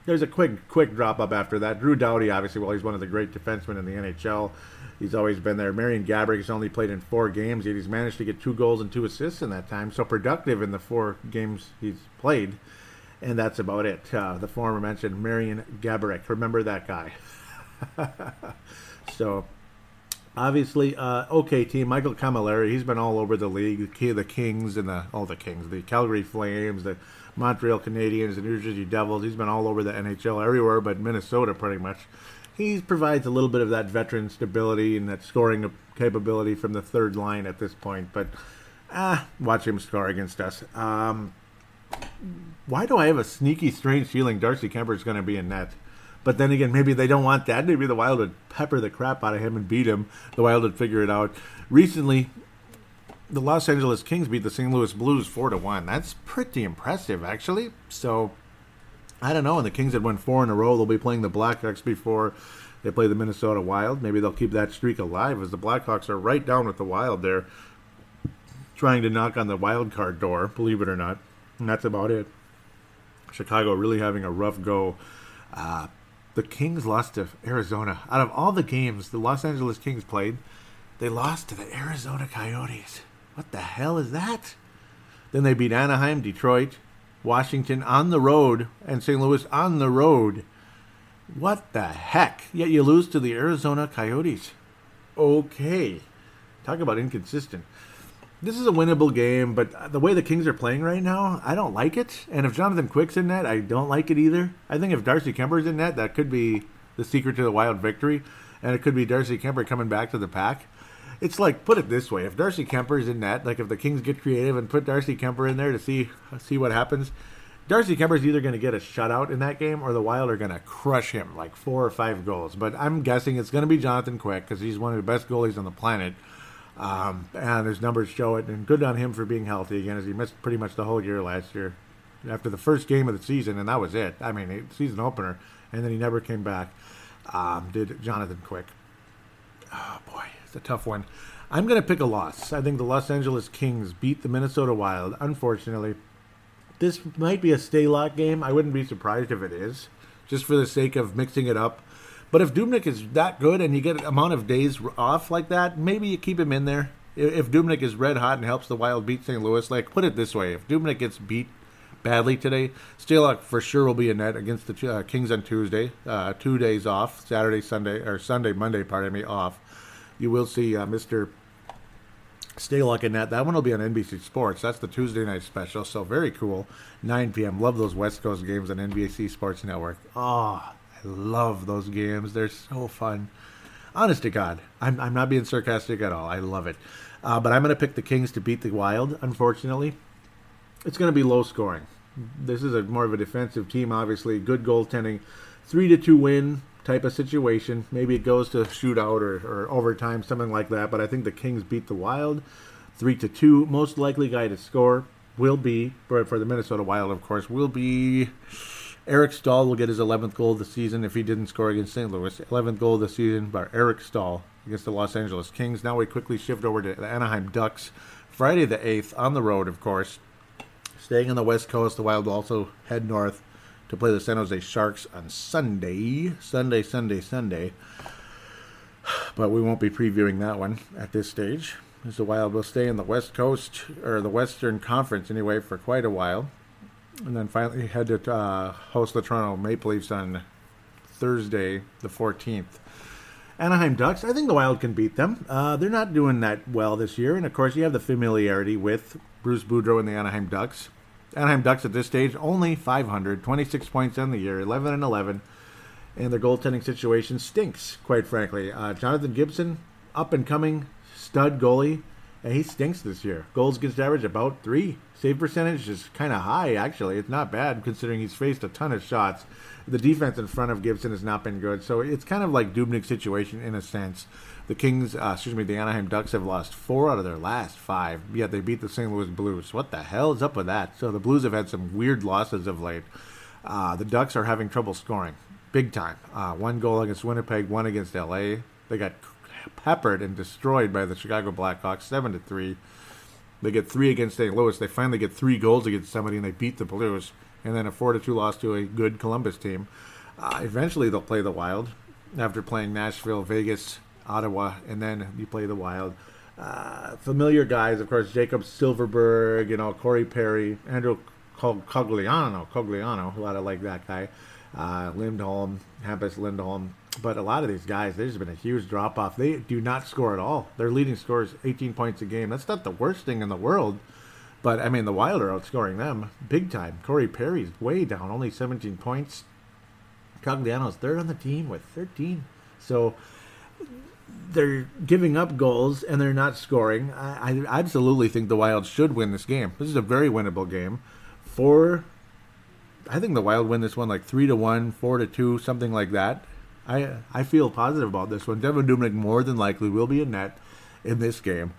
there's a quick quick drop up after that. Drew Doughty, obviously, well, he's one of the great defensemen in the NHL. He's always been there. Marian Gaborik has only played in four games, yet he's managed to get two goals and two assists in that time. So productive in the four games he's played, and that's about it. Uh, the former mentioned Marian Gaborik. Remember that guy. so obviously, uh, okay team. Michael Cammalleri, he's been all over the league. The, the Kings and the all the Kings, the Calgary Flames, the Montreal Canadiens, the New Jersey Devils. He's been all over the NHL everywhere, but Minnesota pretty much. He provides a little bit of that veteran stability and that scoring capability from the third line at this point. But ah, watch him score against us. Um, why do I have a sneaky, strange feeling Darcy Kuemper is going to be in net? But then again, maybe they don't want that. Maybe the Wild would pepper the crap out of him and beat him. The Wild would figure it out. Recently, the Los Angeles Kings beat the St. Louis Blues four to one. That's pretty impressive, actually. So I don't know. And the Kings had won four in a row. They'll be playing the Blackhawks before they play the Minnesota Wild. Maybe they'll keep that streak alive as the Blackhawks are right down with the Wild there, trying to knock on the wild card door. Believe it or not, and that's about it. Chicago really having a rough go. Uh, the Kings lost to Arizona. Out of all the games the Los Angeles Kings played, they lost to the Arizona Coyotes. What the hell is that? Then they beat Anaheim, Detroit, Washington on the road, and St. Louis on the road. What the heck? Yet you lose to the Arizona Coyotes. okay. Talk about inconsistent. This is a winnable game, but the way the Kings are playing right now, I don't like it. And if Jonathan Quick's in net, I don't like it either. I think if Darcy Kuemper's in net, that could be the secret to the Wild victory, and it could be Darcy Kuemper coming back to the pack. It's like put it this way: if Darcy Kuemper's in net, like if the Kings get creative and put Darcy Kuemper in there to see see what happens, Darcy Kuemper's either going to get a shutout in that game or the Wild are going to crush him like four or five goals. But I'm guessing it's going to be Jonathan Quick because he's one of the best goalies on the planet. Um, and his numbers show it. And good on him for being healthy again, as he missed pretty much the whole year last year after the first game of the season, and that was it. I mean, season opener, and then he never came back. Um, did Jonathan Quick? Oh boy, it's a tough one. I'm going to pick a loss. I think the Los Angeles Kings beat the Minnesota Wild. Unfortunately, this might be a Stalock game. I wouldn't be surprised if it is, just for the sake of mixing it up. But if Dubnyk is that good and you get an amount of days off like that, maybe you keep him in there. If Dubnyk is red hot and helps the Wild beat St. Louis, like put it this way: if Dubnyk gets beat badly today, Stalock for sure will be in net against the uh, Kings on Tuesday. Uh, two days off, Saturday, Sunday, or Sunday, Monday, pardon me, off. You will see uh, Mr. Stalock in that. That one will be on NBC Sports. That's the Tuesday night special. So very cool. 9 p.m. Love those West Coast games on NBC Sports Network. Oh, I love those games. They're so fun. Honest to God, I'm, I'm not being sarcastic at all. I love it. Uh, but I'm going to pick the Kings to beat the Wild, unfortunately. It's going to be low scoring. This is a more of a defensive team, obviously. Good goaltending. 3 to 2 win type of situation. Maybe it goes to shootout or, or overtime, something like that. But I think the Kings beat the Wild 3 to 2. Most likely guy to score will be, for, for the Minnesota Wild, of course, will be Eric Staal will get his 11th goal of the season if he didn't score against St. Louis. 11th goal of the season by Eric Staal against the Los Angeles Kings. Now we quickly shift over to the Anaheim Ducks. Friday the 8th on the road, of course. Staying on the West Coast, the Wild will also head north to play the San Jose Sharks on Sunday. Sunday, Sunday, Sunday. But we won't be previewing that one at this stage. As the Wild will stay in the West Coast, or the Western Conference anyway, for quite a while and then finally head to uh, host the Toronto Maple Leafs on Thursday, the 14th. Anaheim Ducks, I think the Wild can beat them. Uh, they're not doing that well this year, and of course, you have the familiarity with Bruce Boudreau and the Anaheim Ducks. Anaheim Ducks at this stage only 500, 26 points on the year, 11 and 11, and their goaltending situation stinks, quite frankly. Uh, Jonathan Gibson, up and coming stud goalie, and he stinks this year. Goals against average about three. Save percentage is kind of high, actually. It's not bad considering he's faced a ton of shots. The defense in front of Gibson has not been good, so it's kind of like Dubnyk's situation in a sense. The Kings, uh, excuse me, the Anaheim Ducks have lost four out of their last five, yet they beat the St. Louis Blues. What the hell is up with that? So the Blues have had some weird losses of late. Uh, the Ducks are having trouble scoring, big time. Uh, one goal against Winnipeg, one against LA. They got peppered and destroyed by the Chicago Blackhawks, seven to three. They get three against St. Louis. They finally get three goals against somebody, and they beat the Blues. And then a four to two loss to a good Columbus team. Uh, eventually, they'll play the Wild after playing Nashville, Vegas, Ottawa, and then you play the Wild. Uh, familiar guys, of course, Jakob Silfverberg, you know, Corey Perry, Andrew Cogliano, Cogliano, a lot of like that guy, uh, Lindholm, Hampus Lindholm, but a lot of these guys, there's been a huge drop off. They do not score at all. Their leading score is 18 points a game. That's not the worst thing in the world. But I mean, the Wild are outscoring them big time. Corey Perry's way down, only 17 points. Cogliano's third on the team with 13. So they're giving up goals and they're not scoring. I, I absolutely think the Wild should win this game. This is a very winnable game. For I think the Wild win this one like three to one, four to two, something like that. I I feel positive about this one. Devan Dubnyk more than likely will be in net in this game.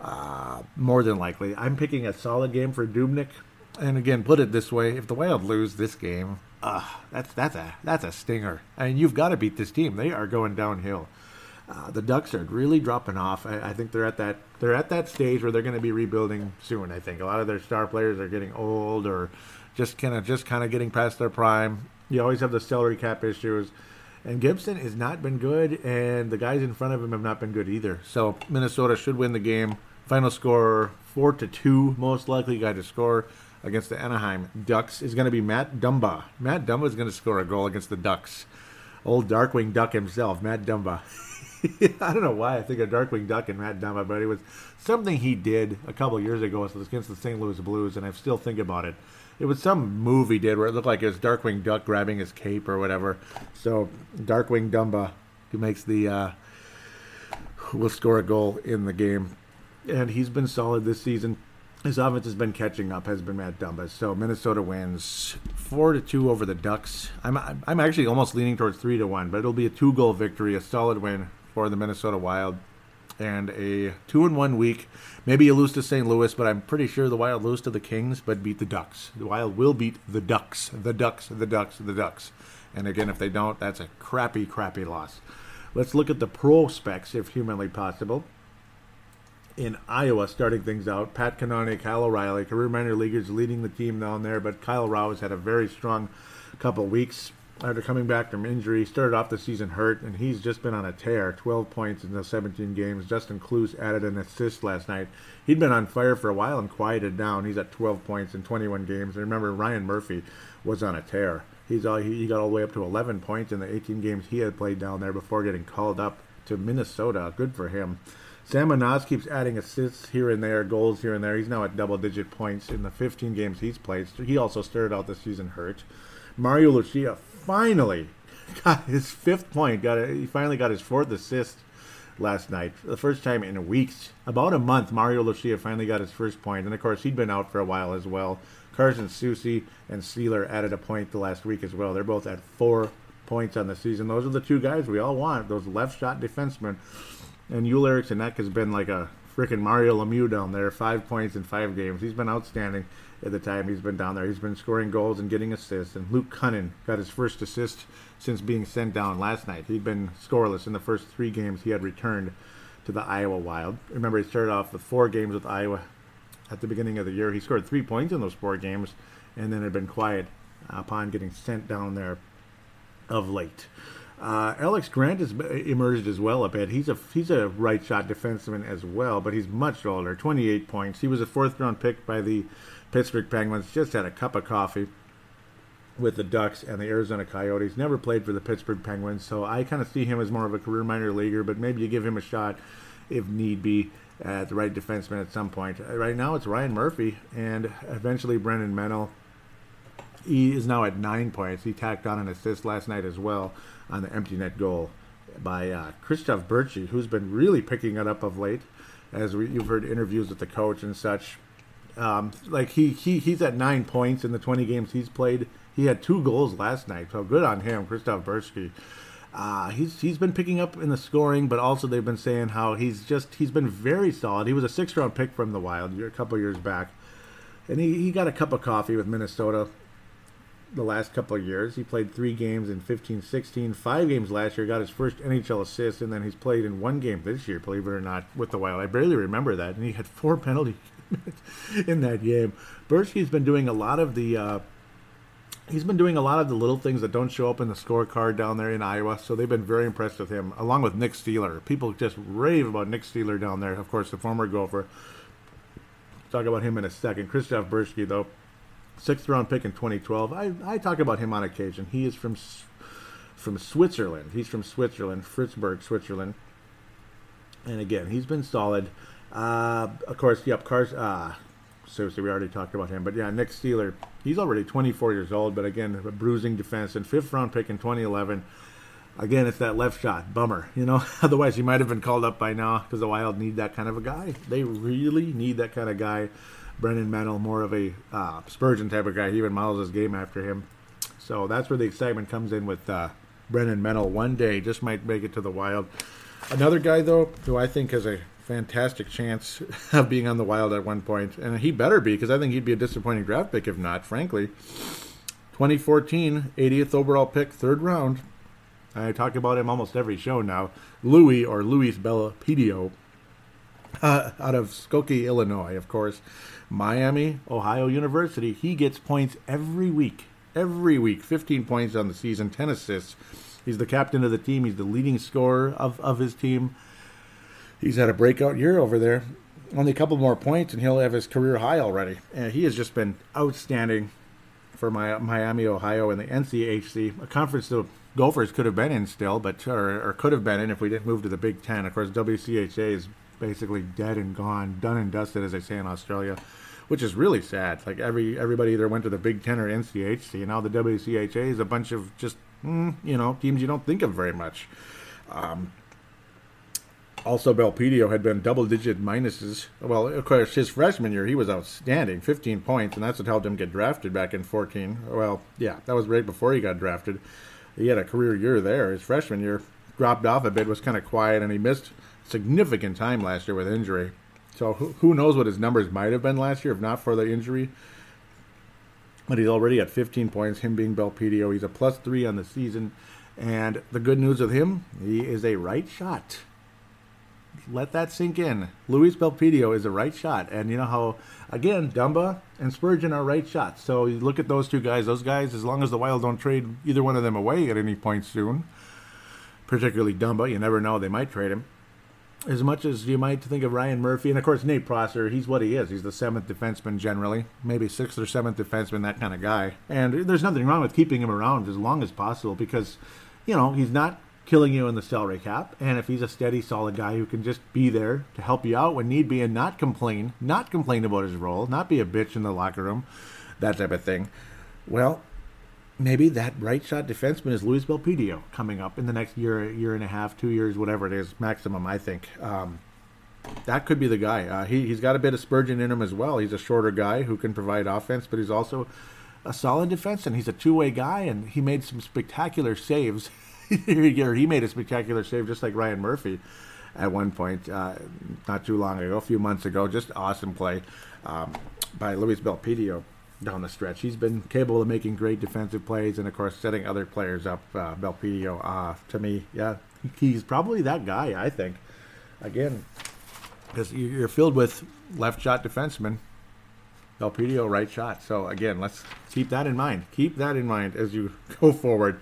Uh, more than likely, I'm picking a solid game for Dubnyk. And again, put it this way: if the Wild lose this game, uh, that's that's a that's a stinger. I mean, you've got to beat this team. They are going downhill. Uh, the Ducks are really dropping off. I, I, think they're at that they're at that stage where they're going to be rebuilding soon. I think a lot of their star players are getting old or just kind of just kind of getting past their prime. You always have the salary cap issues. And Gibson has not been good, and the guys in front of him have not been good either. So Minnesota should win the game. Final score four to two. Most likely guy to score against the Anaheim Ducks is going to be Matt Dumba. Matt Dumba is going to score a goal against the Ducks. Old Darkwing Duck himself, Matt Dumba. I don't know why I think of Darkwing Duck and Matt Dumba, but it was something he did a couple years ago against the St. Louis Blues, and I still think about it. It was some movie did where it looked like it was Darkwing Duck grabbing his cape or whatever. So Darkwing Dumba, who makes the uh, will score a goal in the game, and he's been solid this season. His offense has been catching up, has been Matt Dumba. So Minnesota wins four to two over the Ducks. I'm I'm actually almost leaning towards three to one, but it'll be a two goal victory, a solid win for the Minnesota Wild, and a two and one week. Maybe you lose to St. Louis, but I'm pretty sure the Wild lose to the Kings, but beat the Ducks. The Wild will beat the Ducks, the Ducks, the Ducks, the Ducks. And again, if they don't, that's a crappy, crappy loss. Let's look at the prospects, if humanly possible in Iowa starting things out. Pat Cannone, Kyle O'Reilly, career minor leaguers leading the team down there, but Kyle Rau's had a very strong couple weeks after coming back from injury. Started off the season hurt, and he's just been on a tear. 12 points in the 17 games. Justin Kloos added an assist last night. He'd been on fire for a while and quieted down. He's at 12 points in 21 games. And remember, Ryan Murphy was on a tear. He's all, he got all the way up to 11 points in the 18 games he had played down there before getting called up to Minnesota. Good for him. Sam Anas keeps adding assists here and there, goals here and there. He's now at double digit points in the 15 games he's played. He also started out the season hurt. Mario Lucia finally got his fifth point. Got a, he finally got his fourth assist last night. The first time in weeks, about a month, Mario Lucia finally got his first. And of course, he'd been out for a while as well. Carson Soucy and Seeler added a point the last week as well. They're both at four points on the season. Those are the two guys we all want. Those left shot defensemen. And Joel Eriksson Ek has been like a freaking Mario Lemieux down there. Five points in five games. He's been outstanding at the time he's been down there. He's been scoring goals and getting assists. And Luke Kunin got his first assist since being sent down last night. He'd been scoreless in the first three games he had returned to the Iowa Wild. Remember, he started off with four games with Iowa at the beginning of the year. He scored three points in those four games and then had been quiet upon getting sent down there of late. Uh, Alex Grant has emerged as well a bit. He's a he's a right shot defenseman as well, but he's much older. 28 points. He was a fourth round pick by the Pittsburgh Penguins. Just had a cup of coffee with the Ducks and the Arizona Coyotes. Never played for the Pittsburgh Penguins, so I kind of see him as more of a career minor leaguer. But maybe you give him a shot if need be at the right defenseman at some point. Right now it's Ryan Murphy and eventually Brennan Menell. He is now at nine points. He tacked on an assist last night as well on the empty net goal by uh, Christoph Bertschy, who's been really picking it up of late, as we, you've heard interviews with the coach and such. Um, like he, he he's at nine points in the 20 games he's played. He had two goals last night, so good on him, Christoph Bertschy. Uh, he's he's been picking up in the scoring, but also they've been saying how he's just he's been very solid. He was a six round pick from the Wild a couple years back, and he, he got a cup of coffee with Minnesota the last couple of years. He played three games in 15 16, five games last year, got his first NHL assist, and then he's played in one game this year, believe it or not, with the Wild. I barely remember that. And he had four penalty in that game. Bertschy's been doing a lot of the. Uh, he's been doing a lot of the little things that don't show up in the scorecard down there in Iowa, so they've been very impressed with him, along with Nick Seeler. People just rave about Nick Seeler down there, of course, the former Gopher. Talk about him in a second. Christoph Bertschy, though, sixth round pick in 2012. I, I talk about him on occasion. He is from from Switzerland. He's from Switzerland, Fritzburg, Switzerland. And again, he's been solid. Uh, of course, yep, Cars. Uh, seriously, we already talked about him. But yeah, Nick Seeler, he's already 24 years old, but again, a bruising defense and fifth round pick in 2011. Again, it's that left shot. Bummer, you know. Otherwise, he might have been called up by now because the Wild need that kind of a guy. They really need that kind of guy Brennan Menell, more of a uh, Spurgeon type of guy. He even models his game after him. So that's where the excitement comes in with uh, Brennan Menell. One day, just might make it to the Wild. Another guy, though, who I think has a fantastic chance of being on the Wild at one point, and he better be because I think he'd be a disappointing draft pick if not, frankly. 2014, 80th overall pick, third round. I talk about him almost every show now. Louis or Luis Belpedio uh, out of Skokie, Illinois, of course. Miami, Ohio University. He gets points every week. Every week. 15 points on the season, 10 assists. He's the captain of the team. He's the leading scorer of, of his team. He's had a breakout year over there. Only a couple more points, and he'll have his career high already. And he has just been outstanding for my, Miami, Ohio, and the NCHC, a conference the Gophers could have been in still, but or, or could have been in if we didn't move to the Big Ten. Of course, WCHA is basically dead and gone, done and dusted, as they say in Australia, which is really sad. Like every everybody either went to the Big Ten or NCHC, and now the WCHA is a bunch of just mm, you know teams you don't think of very much. Um, also, Belpedio had been double digit minuses. Well, of course, his freshman year, he was outstanding 15 points, and that's what helped him get drafted back in 14. Well, yeah, that was right before he got drafted. He had a career year there. His freshman year dropped off a bit, was kind of quiet, and he missed significant time last year with injury. So who, who knows what his numbers might have been last year if not for the injury. But he's already at 15 points, him being Belpedio. He's a plus three on the season. And the good news with him, he is a right shot let that sink in. Luis Belpedio is a right shot, and you know how again Dumba and Spurgeon are right shots. So you look at those two guys. Those guys, as long as the Wild don't trade either one of them away at any point soon, particularly Dumba, you never know they might trade him. As much as you might think of Ryan Murphy, and of course Nate Prosser, he's what he is. He's the seventh defenseman generally, maybe sixth or seventh defenseman, that kind of guy. And there's nothing wrong with keeping him around as long as possible because, you know, he's not killing you in the salary cap. And if he's a steady, solid guy who can just be there to help you out when need be and not complain, not complain about his role, not be a bitch in the locker room, that type of thing, well, maybe that right shot defenseman is Luis Belpedio coming up in the next year, year and a half, two years, whatever it is, maximum, I think. Um, that could be the guy. Uh, he, he's got a bit of Spurgeon in him as well. He's a shorter guy who can provide offense, but he's also a solid defense, and he's a two way guy, and he made some spectacular saves he made a spectacular save, just like Ryan Murphy at one point, uh, not too long ago, a few months ago. Just awesome play um, by Luis Belpedio down the stretch. He's been capable of making great defensive plays and, of course, setting other players up. Uh, Belpedio, uh, to me, yeah, he's probably that guy, I think. Again, because you're filled with left shot defensemen. Belpedio, right shot. So, again, let's keep that in mind. Keep that in mind as you go forward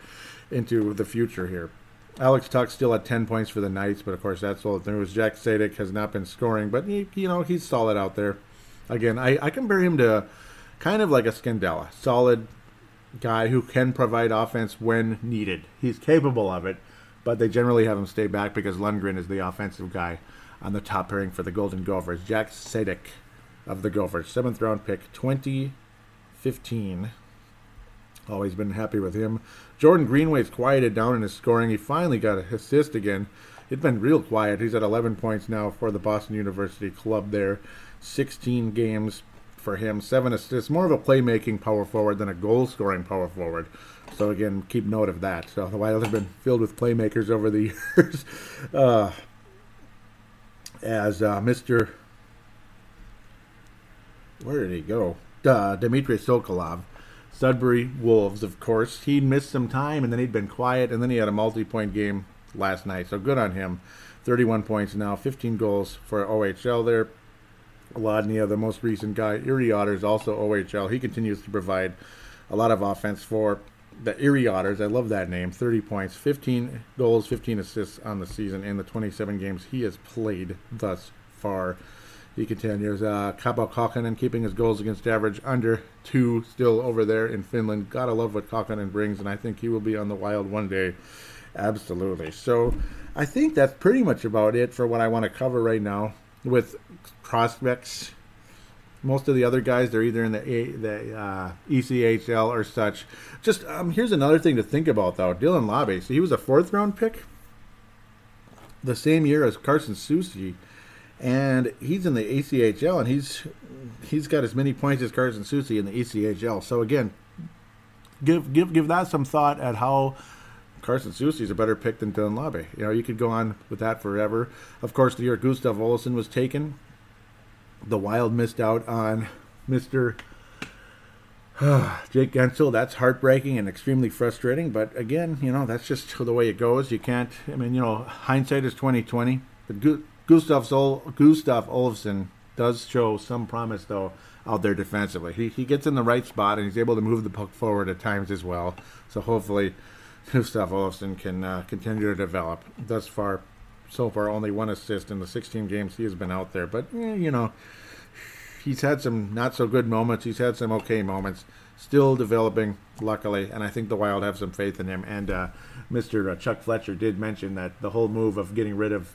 into the future here. Alex Tuch still at 10 points for the Knights, but of course that's all the news. Jack Sadek has not been scoring, but he, you know he's solid out there. Again, I, I compare him to kind of like a Scandella, solid guy who can provide offense when needed. He's capable of it, but they generally have him stay back because Lundgren is the offensive guy on the top pairing for the Golden Gophers. Jack Sadek of the Gophers, seventh round pick, 2015. Always been happy with him. Jordan Greenway's quieted down in his scoring. He finally got an assist again. It's been real quiet. He's at 11 points now for the Boston University club there. 16 games for him, seven assists. More of a playmaking power forward than a goal scoring power forward. So again, keep note of that. So the Wild have been filled with playmakers over the years. Uh, as uh, Mr. Where did he go? Uh, Dmitry Sokolov Sudbury Wolves, of course. He'd missed some time and then he'd been quiet, and then he had a multi point game last night. So good on him. 31 points now, 15 goals for OHL there. Lodnia, the most recent guy. Erie Otters, also OHL. He continues to provide a lot of offense for the Erie Otters. I love that name. 30 points, 15 goals, 15 assists on the season in the 27 games he has played thus far. He continues. Uh, Kaapo Kähkönen keeping his goals against average under two still over there in Finland. Gotta love what Kähkönen brings, and I think he will be on the Wild one day. Absolutely. So I think that's pretty much about it for what I want to cover right now with prospects. Most of the other guys, they're either in the A, the uh, ECHL or such. Just um, here's another thing to think about, though. Dylan Labbé, so he was a fourth round pick the same year as Carson Soucy and he's in the ECHL, and he's he's got as many points as Carson Soucy in the ECHL. So again, give give give that some thought at how Carson is a better pick than Dylan Labbé. You know, you could go on with that forever. Of course, the year Gustav Olofsson was taken, the Wild missed out on Mister. Jake Guentzel, that's heartbreaking and extremely frustrating. But again, you know that's just the way it goes. You can't. I mean, you know, hindsight is twenty twenty. But Gustav Gustav Olofsson does show some promise though out there defensively. He he gets in the right spot and he's able to move the puck forward at times as well. So hopefully, Gustav Olofsson can uh, continue to develop. Thus far, so far only one assist in the 16 games he has been out there. But eh, you know, he's had some not so good moments. He's had some okay moments. still developing, luckily, and I think the Wild have some faith in him. And uh, Mr. Uh, Chuck Fletcher did mention that the whole move of getting rid of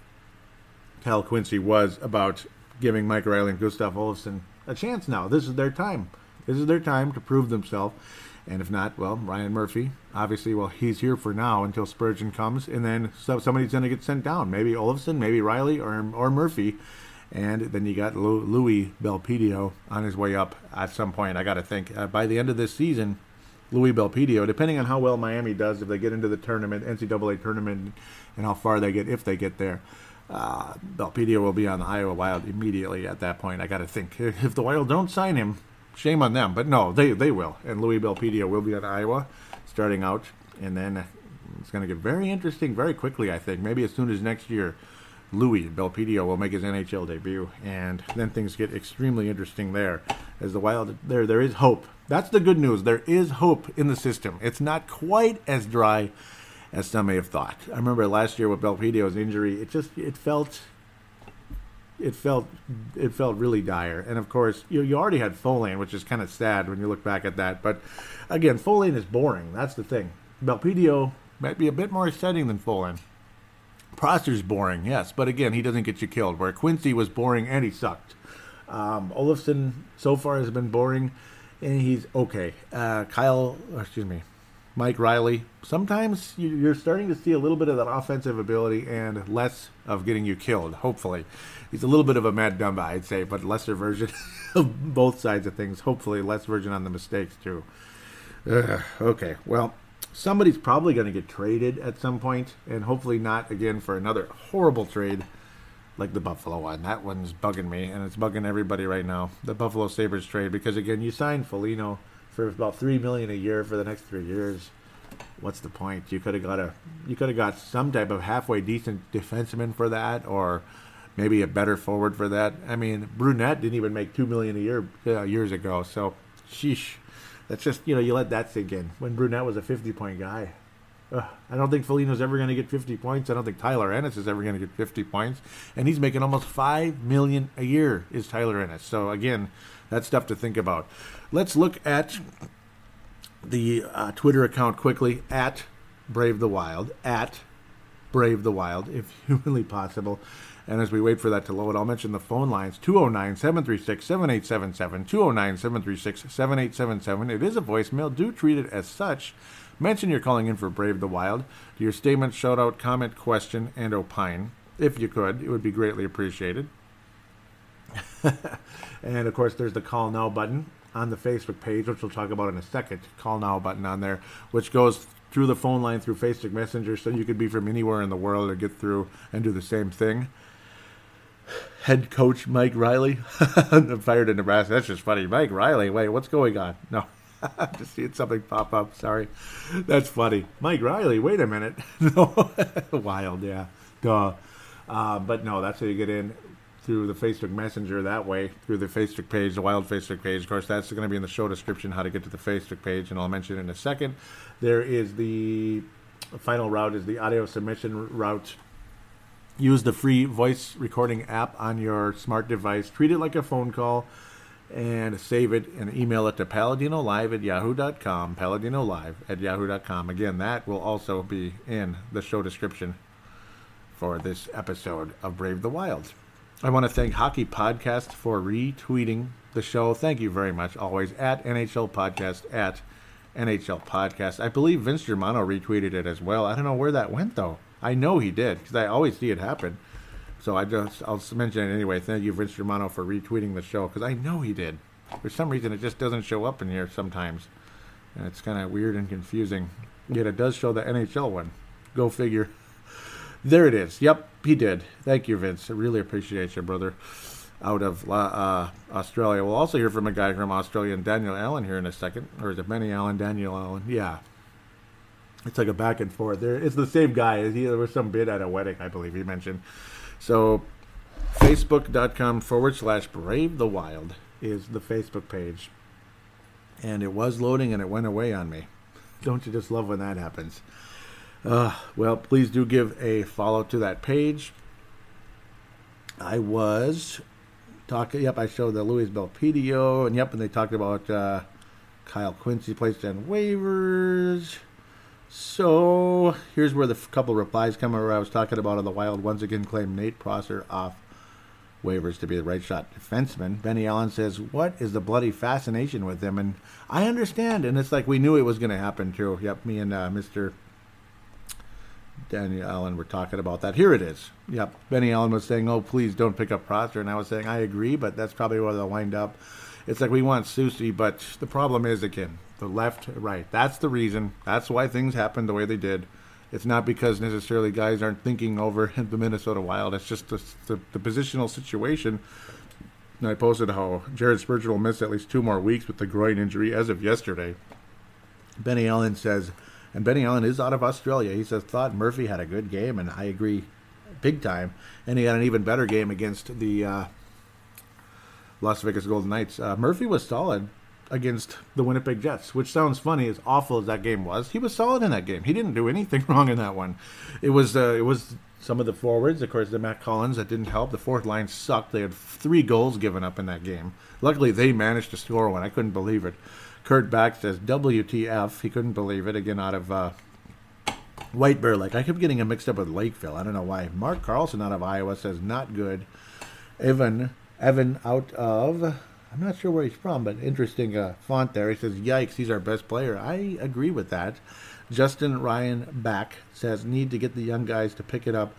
Cal Quincey was about giving Mike Reilly and Gustav Olofsson a chance now. This is their time. This is their time to prove themselves. And if not, well, Ryan Murphy, obviously, well, he's here for now until Spurgeon comes, and then so, somebody's going to get sent down. Maybe Olofsson, maybe Reilly, or or Murphy. And then you got Louis Belpedio on his way up at some point. I got to think uh, by the end of this season, Louis Belpedio, depending on how well Miami does, if they get into the tournament, NCAA tournament, and how far they get, if they get there, uh, Belpedio will be on the Iowa Wild immediately at that point. I got to think if the Wild don't sign him, shame on them. But no, they they will, and Louis Belpedio will be on Iowa starting out, and then it's going to get very interesting very quickly. I think maybe as soon as next year. Louis Belpedio will make his NHL debut, and then things get extremely interesting there. As the Wild, there there is hope. That's the good news. There is hope in the system. It's not quite as dry as some may have thought. I remember last year with Belpedio's injury, it just it felt it felt it felt really dire. And of course, you you already had Folin, which is kind of sad when you look back at that. But again, Folin is boring. That's the thing. Belpedio might be a bit more exciting than Folin. Prosser's boring, yes, but again, he doesn't get you killed. Where Quincey was boring and he sucked. Um, Olofsson so far has been boring, and he's okay. Uh, Kyle, excuse me, Mike Reilly, Sometimes you're starting to see a little bit of that offensive ability and less of getting you killed. Hopefully, he's a little bit of a Matt Dumba, I'd say, but lesser version of both sides of things. Hopefully, less version on the mistakes too. Uh, okay, well, somebody's probably going to get traded at some point, and hopefully not again for another horrible trade like the Buffalo one. That one's bugging me, and it's bugging everybody right now. The Buffalo Sabres trade because again, you signed Foligno for about three million a year for the next three years. What's the point? You could have got a you could have got some type of halfway decent defenseman for that, or maybe a better forward for that. I mean, Brunette didn't even make two million a year uh, years ago, so sheesh. That's just you know you let that sink in. When Brunette was a 50 point guy, Ugh, I don't think Foligno's ever going to get 50 points. I don't think Tyler Ennis is ever going to get 50 points, and he's making almost five million a year. Is Tyler Ennis? So again, that's stuff to think about. Let's look at the uh, Twitter account quickly at Brave the Wild at Brave the Wild, if humanly possible. And as we wait for that to load, I'll mention the phone lines 209 736 7877. 209 736 7877. It is a voicemail. Do treat it as such. Mention you're calling in for Brave the Wild. Do your statement, shout out, comment, question, and opine. If you could, it would be greatly appreciated. and of course, there's the call now button on the Facebook page, which we'll talk about in a second. Call now button on there, which goes through the phone line through Facebook Messenger, so you could be from anywhere in the world or get through and do the same thing. Head coach Mike Riley, fired in Nebraska. That's just funny. Mike Riley, Wait, what's going on? No. Just seeing something pop up. Sorry. That's funny. Mike Riley, wait a minute. Wild, yeah. Duh. Uh, but no, that's how you get in through the Facebook Messenger that way, through the Facebook page, the Wild Facebook page. Of course, that's going to be in the show description how to get to the Facebook page, and I'll mention it in a second. There is the final route is the audio submission route. Use the free voice recording app on your smart device. Treat it like a phone call and save it and email it to paladinolive at yahoo.com. Paladinolive at yahoo.com. Again, that will also be in the show description for this episode of Brave the Wild. I want to thank Hockey Podcast for retweeting the show. Thank you very much, always at NHL Podcast, at NHL Podcast. I believe Vince Germano retweeted it as well. I don't know where that went, though. I know he did, because I always see it happen. So I just I'll mention it anyway. Thank you, Vince Germano, for retweeting the show because I know he did. For some reason, it just doesn't show up in here sometimes, and it's kind of weird and confusing. Yet it does show the NHL one. Go figure. There it is. Yep, he did. Thank you, Vince. I really appreciate you, brother. Out of uh, Australia. We'll also hear from a guy from Australia, Daniel Allen, here in a second. Or is it Benny Allen, Daniel Allen? Yeah. It's like a back and forth. There, it's the same guy. He, there was some bit at a wedding, I believe he mentioned. So, facebook.com forward slash brave the wild is the Facebook page. And it was loading and it went away on me. Don't you just love when that happens? Uh, well, please do give a follow to that page. I was talking, yep, I showed the Louis Belpedio, and yep, and they talked about uh, Kyle Quincey placed on waivers. So here's where the couple replies come where I was talking about on the Wild once again claimed Nate Prosser off waivers to be the right shot defenseman. Benny Allen says, What is the bloody fascination with him? And I understand. And it's like we knew it was going to happen too. Yep, me and uh, Mr. Danny Allen were talking about that. Here it is. Yep. Benny Allen was saying, Oh, please don't pick up Prosser. And I was saying, I agree, but that's probably where they'll wind up. It's like we want Soucy, but the problem is, again, the left, right. That's the reason. That's why things happened the way they did. It's not because necessarily guys aren't thinking over the Minnesota Wild. It's just the, the, the positional situation. And I posted how Jared Spurgeon will miss at least two more weeks with the groin injury as of yesterday. Benny Allen says, and Benny Allen is out of Australia. He says, thought Murphy had a good game, and I agree big time. And he had an even better game against the uh, Las Vegas Golden Knights. Uh, Murphy was solid against the Winnipeg Jets, which sounds funny, as awful as that game was. He was solid in that game. He didn't do anything wrong in that one. It was uh, it was some of the forwards, of course, the Matt Cullens that didn't help. The fourth line sucked. They had three goals given up in that game. Luckily, they managed to score one. I couldn't believe it. Kurt Back says WTF. He couldn't believe it again out of. Uh, White Bear Lake. I kept getting him mixed up with Lakeville. I don't know why. Mark Carlson out of Iowa says not good. Evan Evan out of I'm not sure where he's from, but interesting uh, font there. He says, "Yikes, he's our best player." I agree with that. Justin Ryan back says, "Need to get the young guys to pick it up."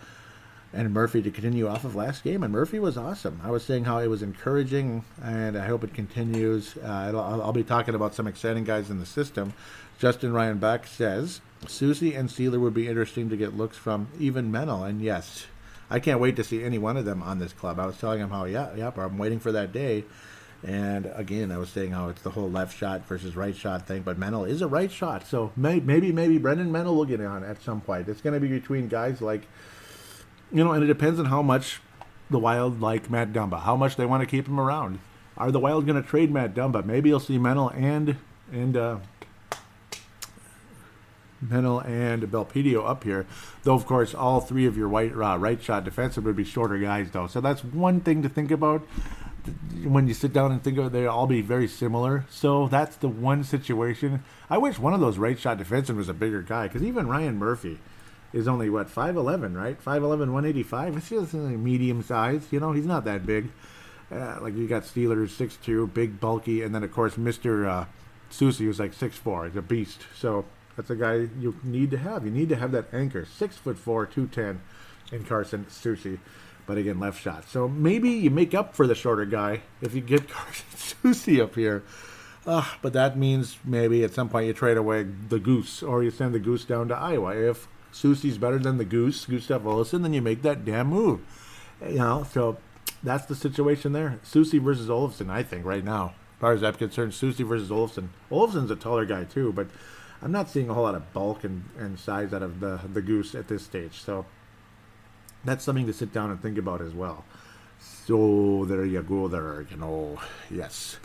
And Murphy to continue off of last game, and Murphy was awesome. I was saying how it was encouraging, and I hope it continues. Uh, I'll, I'll be talking about some exciting guys in the system. Justin Ryan back says Soucy and Seeler would be interesting to get looks from, even Menell, and yes, I can't wait to see any one of them on this club. I was telling him how, yeah, yeah, I'm waiting for that day. And again, I was saying how it's the whole left shot versus right shot thing, but Menell is a right shot. So may, maybe, maybe Brennan Menell will get on at some point. It's going to be between guys like, you know, and it depends on how much the Wild like Matt Dumba, how much they want to keep him around. Are the Wild going to trade Matt Dumba? Maybe you'll see Menell and and uh, Menell and Belpedio up here. Though, of course, all three of your white uh, right shot defensive would be shorter guys, though. So that's one thing to think about when you sit down and think of it, they all be very similar. So that's the one situation. I wish one of those right shot defensemen was a bigger guy because even Ryan Murphy is only what 5'11, right? 5'11, 185. It's just medium size. You know, he's not that big. Uh, like you got Seeler's 6'2, big, bulky, and then of course Mr. Uh, Soucy was like 6'4. He's a beast. So that's a guy you need to have. You need to have that anchor, six foot four, 210, in Carson Soucy but again, left shot. So maybe you make up for the shorter guy if you get Carson Soucy up here. Uh, but that means maybe at some point you trade away the goose or you send the goose down to Iowa. If Soucy's better than the goose, Gustav Olofsson, then you make that damn move. You know, so that's the situation there. Soucy versus Olofsson, I think, right now. As far as I'm concerned, Soucy versus Olofsson. Olofsson's a taller guy too, but I'm not seeing a whole lot of bulk and, and size out of the, the goose at this stage. So that's something to sit down and think about as well. So there you go, there, you know, yes.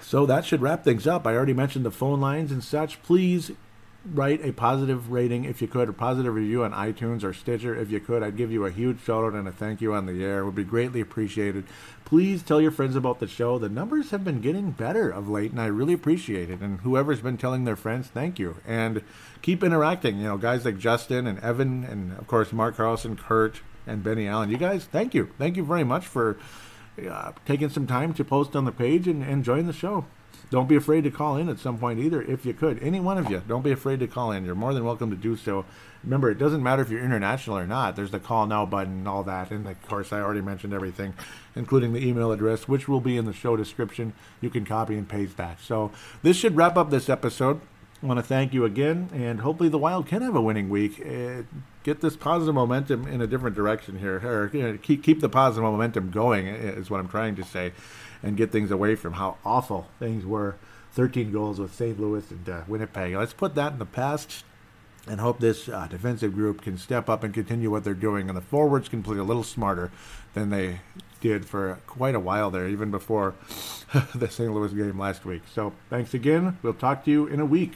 So that should wrap things up. I already mentioned the phone lines and such. Please write a positive rating if you could, a positive review on iTunes or Stitcher if you could. I'd give you a huge shout out and a thank you on the air. It would be greatly appreciated. Please tell your friends about the show. The numbers have been getting better of late, and I really appreciate it. And whoever's been telling their friends, thank you. And keep interacting. You know, guys like Justin and Evan, and of course, Mark Carlson, Kurt, and Benny Allen. You guys, thank you. Thank you very much for uh, taking some time to post on the page and, and join the show. Don't be afraid to call in at some point either, if you could. Any one of you, don't be afraid to call in. You're more than welcome to do so. Remember, it doesn't matter if you're international or not. There's the call now button and all that. And of course, I already mentioned everything, including the email address, which will be in the show description. You can copy and paste that. So this should wrap up this episode. I want to thank you again, and hopefully the Wild can have a winning week. Uh, get this positive momentum in a different direction here, or keep keep the positive momentum going is what I'm trying to say and get things away from how awful things were. 13 goals with St. Louis and uh, Winnipeg. Let's put that in the past and hope this uh, defensive group can step up and continue what they're doing. And the forwards can play a little smarter than they did for quite a while there, even before the St. Louis game last week. So thanks again. We'll talk to you in a week.